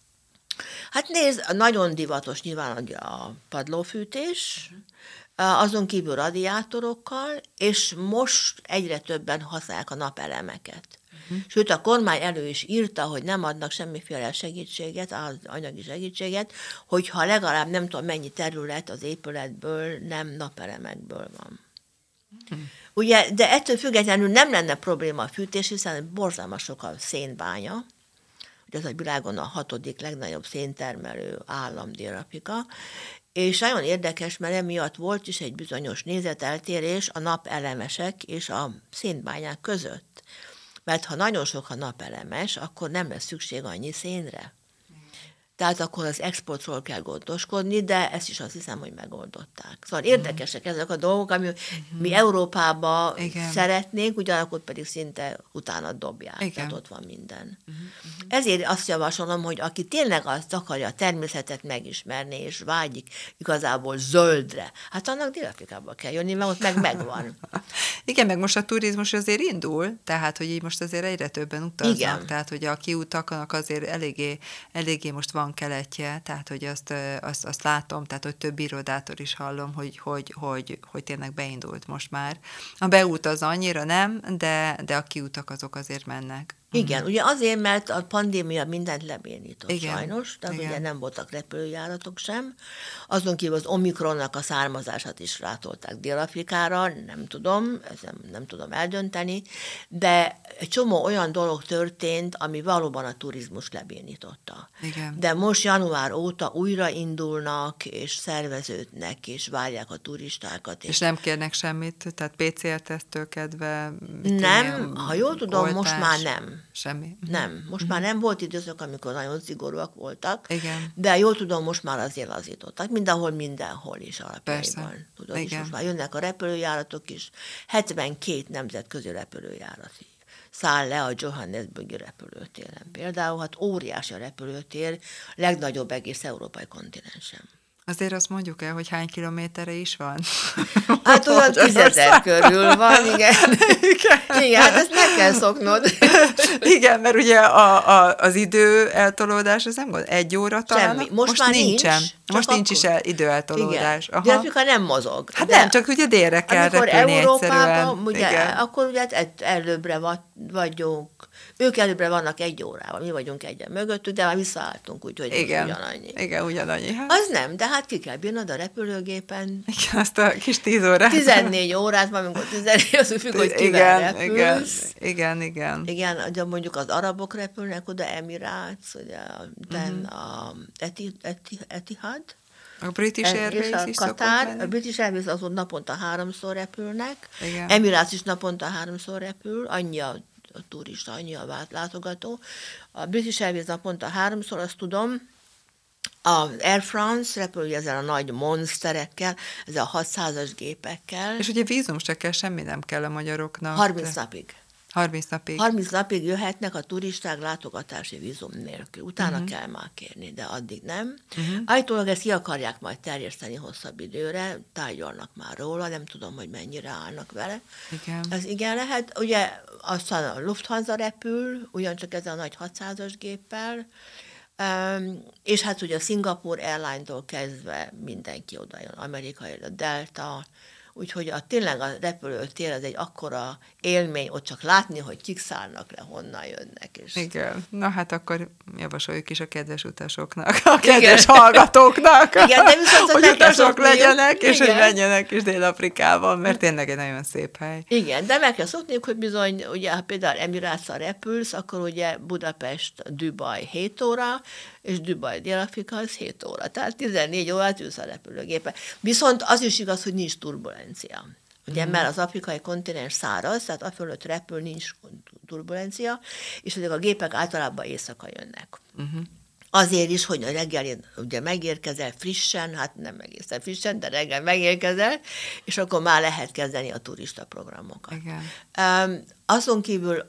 Speaker 2: Hát nézd, nagyon divatos nyilván a padlófűtés, azon kívül radiátorokkal, és most egyre többen használják a napelemeket. Uh-huh. Sőt, a kormány elő is írta, hogy nem adnak semmiféle segítséget, az anyagi segítséget, hogyha legalább nem tudom mennyi terület az épületből nem napelemekből van. Uh-huh. Ugye, de ettől függetlenül nem lenne probléma a fűtés, hiszen borzalmas sok a szénbánya, ugye ez a világon a hatodik legnagyobb széntermelő állam Dél-Afrika, és nagyon érdekes, mert emiatt volt is egy bizonyos nézeteltérés a napelemesek és a szénbányák között. Mert ha nagyon sok a napelemes, akkor nem lesz szükség annyi szénre tehát akkor az exportról kell gondoskodni, de ezt is azt hiszem, hogy megoldották. Szóval érdekesek ezek a dolgok, ami uh-huh. mi Európába Igen. szeretnénk, ugyanakkor pedig szinte utána dobják, Igen. tehát ott van minden. Uh-huh. Ezért azt javasolom, hogy aki tényleg azt akarja a természetet megismerni, és vágyik igazából zöldre, hát annak Dél-Afrikába kell jönni, mert ott meg megvan.
Speaker 1: Igen, meg most a turizmus azért indul, tehát, hogy így most azért egyre többen utaznak, Igen. tehát, hogy a kiutaknak azért eléggé, eléggé most van keletje, tehát hogy azt, azt, azt látom, tehát hogy több irodától is hallom, hogy, hogy, hogy, hogy tényleg beindult most már. A beút az annyira nem, de, de a kiutak azok azért mennek.
Speaker 2: Igen, ugye azért, mert a pandémia mindent lebénított
Speaker 1: Igen,
Speaker 2: sajnos, tehát
Speaker 1: igen.
Speaker 2: ugye nem voltak repülőjáratok sem. Azon kívül az Omikronnak a származását is rátolták Dél-Afrikára, nem tudom, ezt nem, nem tudom eldönteni, de egy csomó olyan dolog történt, ami valóban a turizmus lebénította.
Speaker 1: Igen.
Speaker 2: De most január óta újra indulnak, és szerveződnek, és várják a turistákat.
Speaker 1: És nem kérnek semmit, tehát PCR-tesztől kedve?
Speaker 2: nem,
Speaker 1: tudom,
Speaker 2: ha jól tudom, most
Speaker 1: oltás?
Speaker 2: már nem.
Speaker 1: Semmi?
Speaker 2: Nem, most már nem volt időszak, amikor nagyon szigorúak voltak,
Speaker 1: Igen.
Speaker 2: de jól tudom, most már azért lazítottak. Mindenhol, mindenhol is alapjaiban.
Speaker 1: Persze.
Speaker 2: Tudod, és
Speaker 1: Igen.
Speaker 2: most már jönnek a repülőjáratok is. 72 nemzetközi repülőjárat száll le a Johannesburgi repülőtéren. Például, hát óriási a repülőtér, legnagyobb egész európai kontinensen.
Speaker 1: Azért azt mondjuk el, hogy hány kilométerre is van?
Speaker 2: Hát olyan tízezer körül van, igen.
Speaker 1: Igen.
Speaker 2: Igen, hát ezt meg kell szoknod.
Speaker 1: Igen, mert ugye a, a, az idő eltolódás, az nem gond, egy óra talán?
Speaker 2: Semmi. Most már nincs,
Speaker 1: nincsen.
Speaker 2: csak
Speaker 1: Most nincs is
Speaker 2: akkor.
Speaker 1: el, időeltolódás.
Speaker 2: Igen. De Afrika nem mozog.
Speaker 1: Hát
Speaker 2: de
Speaker 1: nem, csak ugye délre kell repülni
Speaker 2: Európában,
Speaker 1: egyszerűen.
Speaker 2: ugye,
Speaker 1: Igen.
Speaker 2: akkor ugye el- előbbre va- vagyunk, ők előbbre vannak egy órával, mi vagyunk egyen mögöttük, de már visszaálltunk, úgyhogy
Speaker 1: Igen.
Speaker 2: ugyanannyi.
Speaker 1: Igen, ugyanannyi. Hát,
Speaker 2: Az nem, de hát ki kell bírnod a repülőgépen.
Speaker 1: igen, azt a kis tíz órát.
Speaker 2: 14 órát, már amikor 14, az függ, hogy kivel
Speaker 1: igen, igen,
Speaker 2: repülsz.
Speaker 1: igen, igen.
Speaker 2: Igen, ugye mondjuk az arabok repülnek oda, Emirates, ugye,
Speaker 1: Mhm.
Speaker 2: a Eti, Eti, Etihad,
Speaker 1: A British Airways
Speaker 2: a
Speaker 1: is
Speaker 2: Katár, a. British Airways azon naponta háromszor repülnek,
Speaker 1: Igen.
Speaker 2: Emirates is naponta háromszor repül, annyi a turista, annyi a vált- látogató. A British Airways naponta háromszor, azt tudom, a Air France repül ugye ezzel a nagy monsterekkel, ezzel a 600-as gépekkel,
Speaker 1: És ugye vízum se kell, semmi nem kell a magyaroknak.
Speaker 2: 30
Speaker 1: de-
Speaker 2: napig.
Speaker 1: 30 napig.
Speaker 2: 30 napig jöhetnek a turisták látogatási vízum nélkül. Utána uh-huh. kell már kérni, de addig nem. Uh-huh. Állítólag ezt ki akarják majd terjeszteni hosszabb időre, tárgyalnak már róla, nem tudom, hogy mennyire állnak vele.
Speaker 1: Igen.
Speaker 2: Ez igen lehet. Ugye aztán a Lufthansa repül, ugyancsak ezzel a nagy 600-as géppel, Um, és hát ugye a Singapore Airline-tól kezdve mindenki oda jön, amerikai, a Delta, úgyhogy a, tényleg a repülőtér az egy akkora élmény, ott csak látni, hogy kik szállnak le, honnan jönnek. És
Speaker 1: Igen. Na hát akkor javasoljuk is a kedves utasoknak, a kedves
Speaker 2: Igen.
Speaker 1: hallgatóknak,
Speaker 2: Igen, de viszont
Speaker 1: hogy utasok legyenek, és hogy
Speaker 2: Igen.
Speaker 1: menjenek is Dél-Afrikában, mert tényleg egy nagyon szép hely.
Speaker 2: Igen, de meg kell szokniuk, hogy bizony, ugye, ha például Emirátsal repülsz, akkor ugye Budapest, Dubaj 7 óra, és Dubaj, Dél-Afrika az 7 óra. Tehát 14 órát ülsz a repülőgépen. Viszont az is igaz, hogy nincs turbulencia. Ugye, mert az afrikai kontinens száraz, tehát a fölött repül, nincs turbulencia, és ezek a gépek általában éjszaka jönnek. Uh-huh. Azért is, hogy a reggel ugye megérkezel frissen, hát nem egészen frissen, de reggel megérkezel, és akkor már lehet kezdeni a turista programokat.
Speaker 1: Igen.
Speaker 2: Um, azon kívül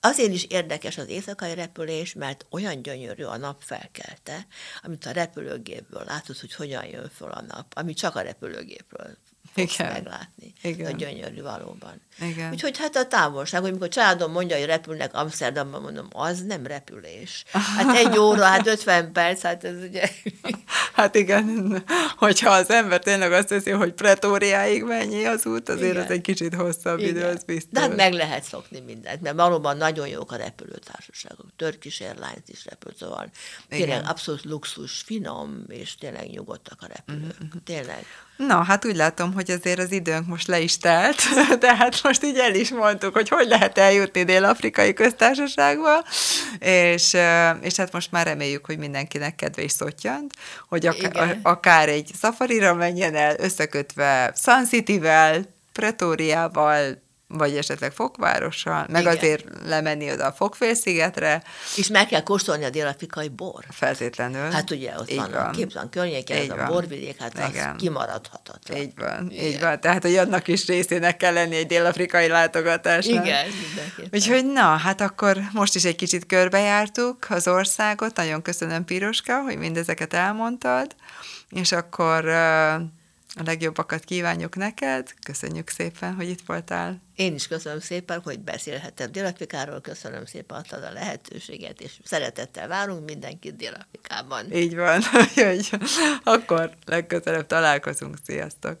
Speaker 2: azért is érdekes az éjszakai repülés, mert olyan gyönyörű a nap felkelte, amit a repülőgépből látod, hogy hogyan jön föl a nap, ami csak a repülőgépről fogsz
Speaker 1: Igen.
Speaker 2: meglátni.
Speaker 1: Igen.
Speaker 2: A gyönyörű valóban.
Speaker 1: Igen.
Speaker 2: Úgyhogy hát a távolság, hogy mikor családom mondja, hogy repülnek Amsterdamban, mondom, az nem repülés. Hát egy óra, hát 50 perc, hát ez ugye...
Speaker 1: Hát igen, hogyha az ember tényleg azt teszi, hogy Pretóriáig mennyi az út, azért
Speaker 2: Igen.
Speaker 1: az egy kicsit hosszabb
Speaker 2: Igen.
Speaker 1: idő, az biztos.
Speaker 2: De hát meg lehet szokni mindent, mert valóban nagyon jók a repülőtársaságok. Turkish Airlines is repül, szóval tényleg
Speaker 1: Igen.
Speaker 2: abszolút luxus, finom, és tényleg nyugodtak a repülők.
Speaker 1: Mhm,
Speaker 2: Tényleg.
Speaker 1: Na, hát úgy látom, hogy azért az időnk most le is telt, tehát most így el is mondtuk, hogy hogy lehet eljutni Dél-Afrikai Köztársaságba, és, és hát most már reméljük, hogy mindenkinek kedve is szottyant, hogy ak-
Speaker 2: Igen.
Speaker 1: akár egy szafarira menjen el, összekötve Sun City-vel, Pretóriával, vagy esetleg Fokvárossal, meg
Speaker 2: Igen.
Speaker 1: azért lemenni oda a Fokfélszigetre,
Speaker 2: És meg kell kóstolni a dél-afrikai bor.
Speaker 1: feltétlenül.
Speaker 2: Hát ugye ott
Speaker 1: Így
Speaker 2: van, a képzelen környéken, ez a
Speaker 1: van.
Speaker 2: borvidék, hát az
Speaker 1: Igen.
Speaker 2: kimaradhatatlan.
Speaker 1: Így van,
Speaker 2: Igen.
Speaker 1: így van. Tehát, hogy annak is részének kell lenni egy dél-afrikai látogatásnak.
Speaker 2: Igen, mindenképpen.
Speaker 1: Úgyhogy na, hát akkor most is egy kicsit körbejártuk az országot. Nagyon köszönöm, Piroska, hogy mindezeket elmondtad. És akkor a legjobbakat kívánjuk neked. Köszönjük szépen, hogy itt voltál.
Speaker 2: Én is köszönöm szépen, hogy beszélhettem Dél-Afrikáról, köszönöm szépen adtad a lehetőséget, és szeretettel várunk mindenkit Dél-Afrikában.
Speaker 1: Így van. Akkor legközelebb találkozunk. Sziasztok!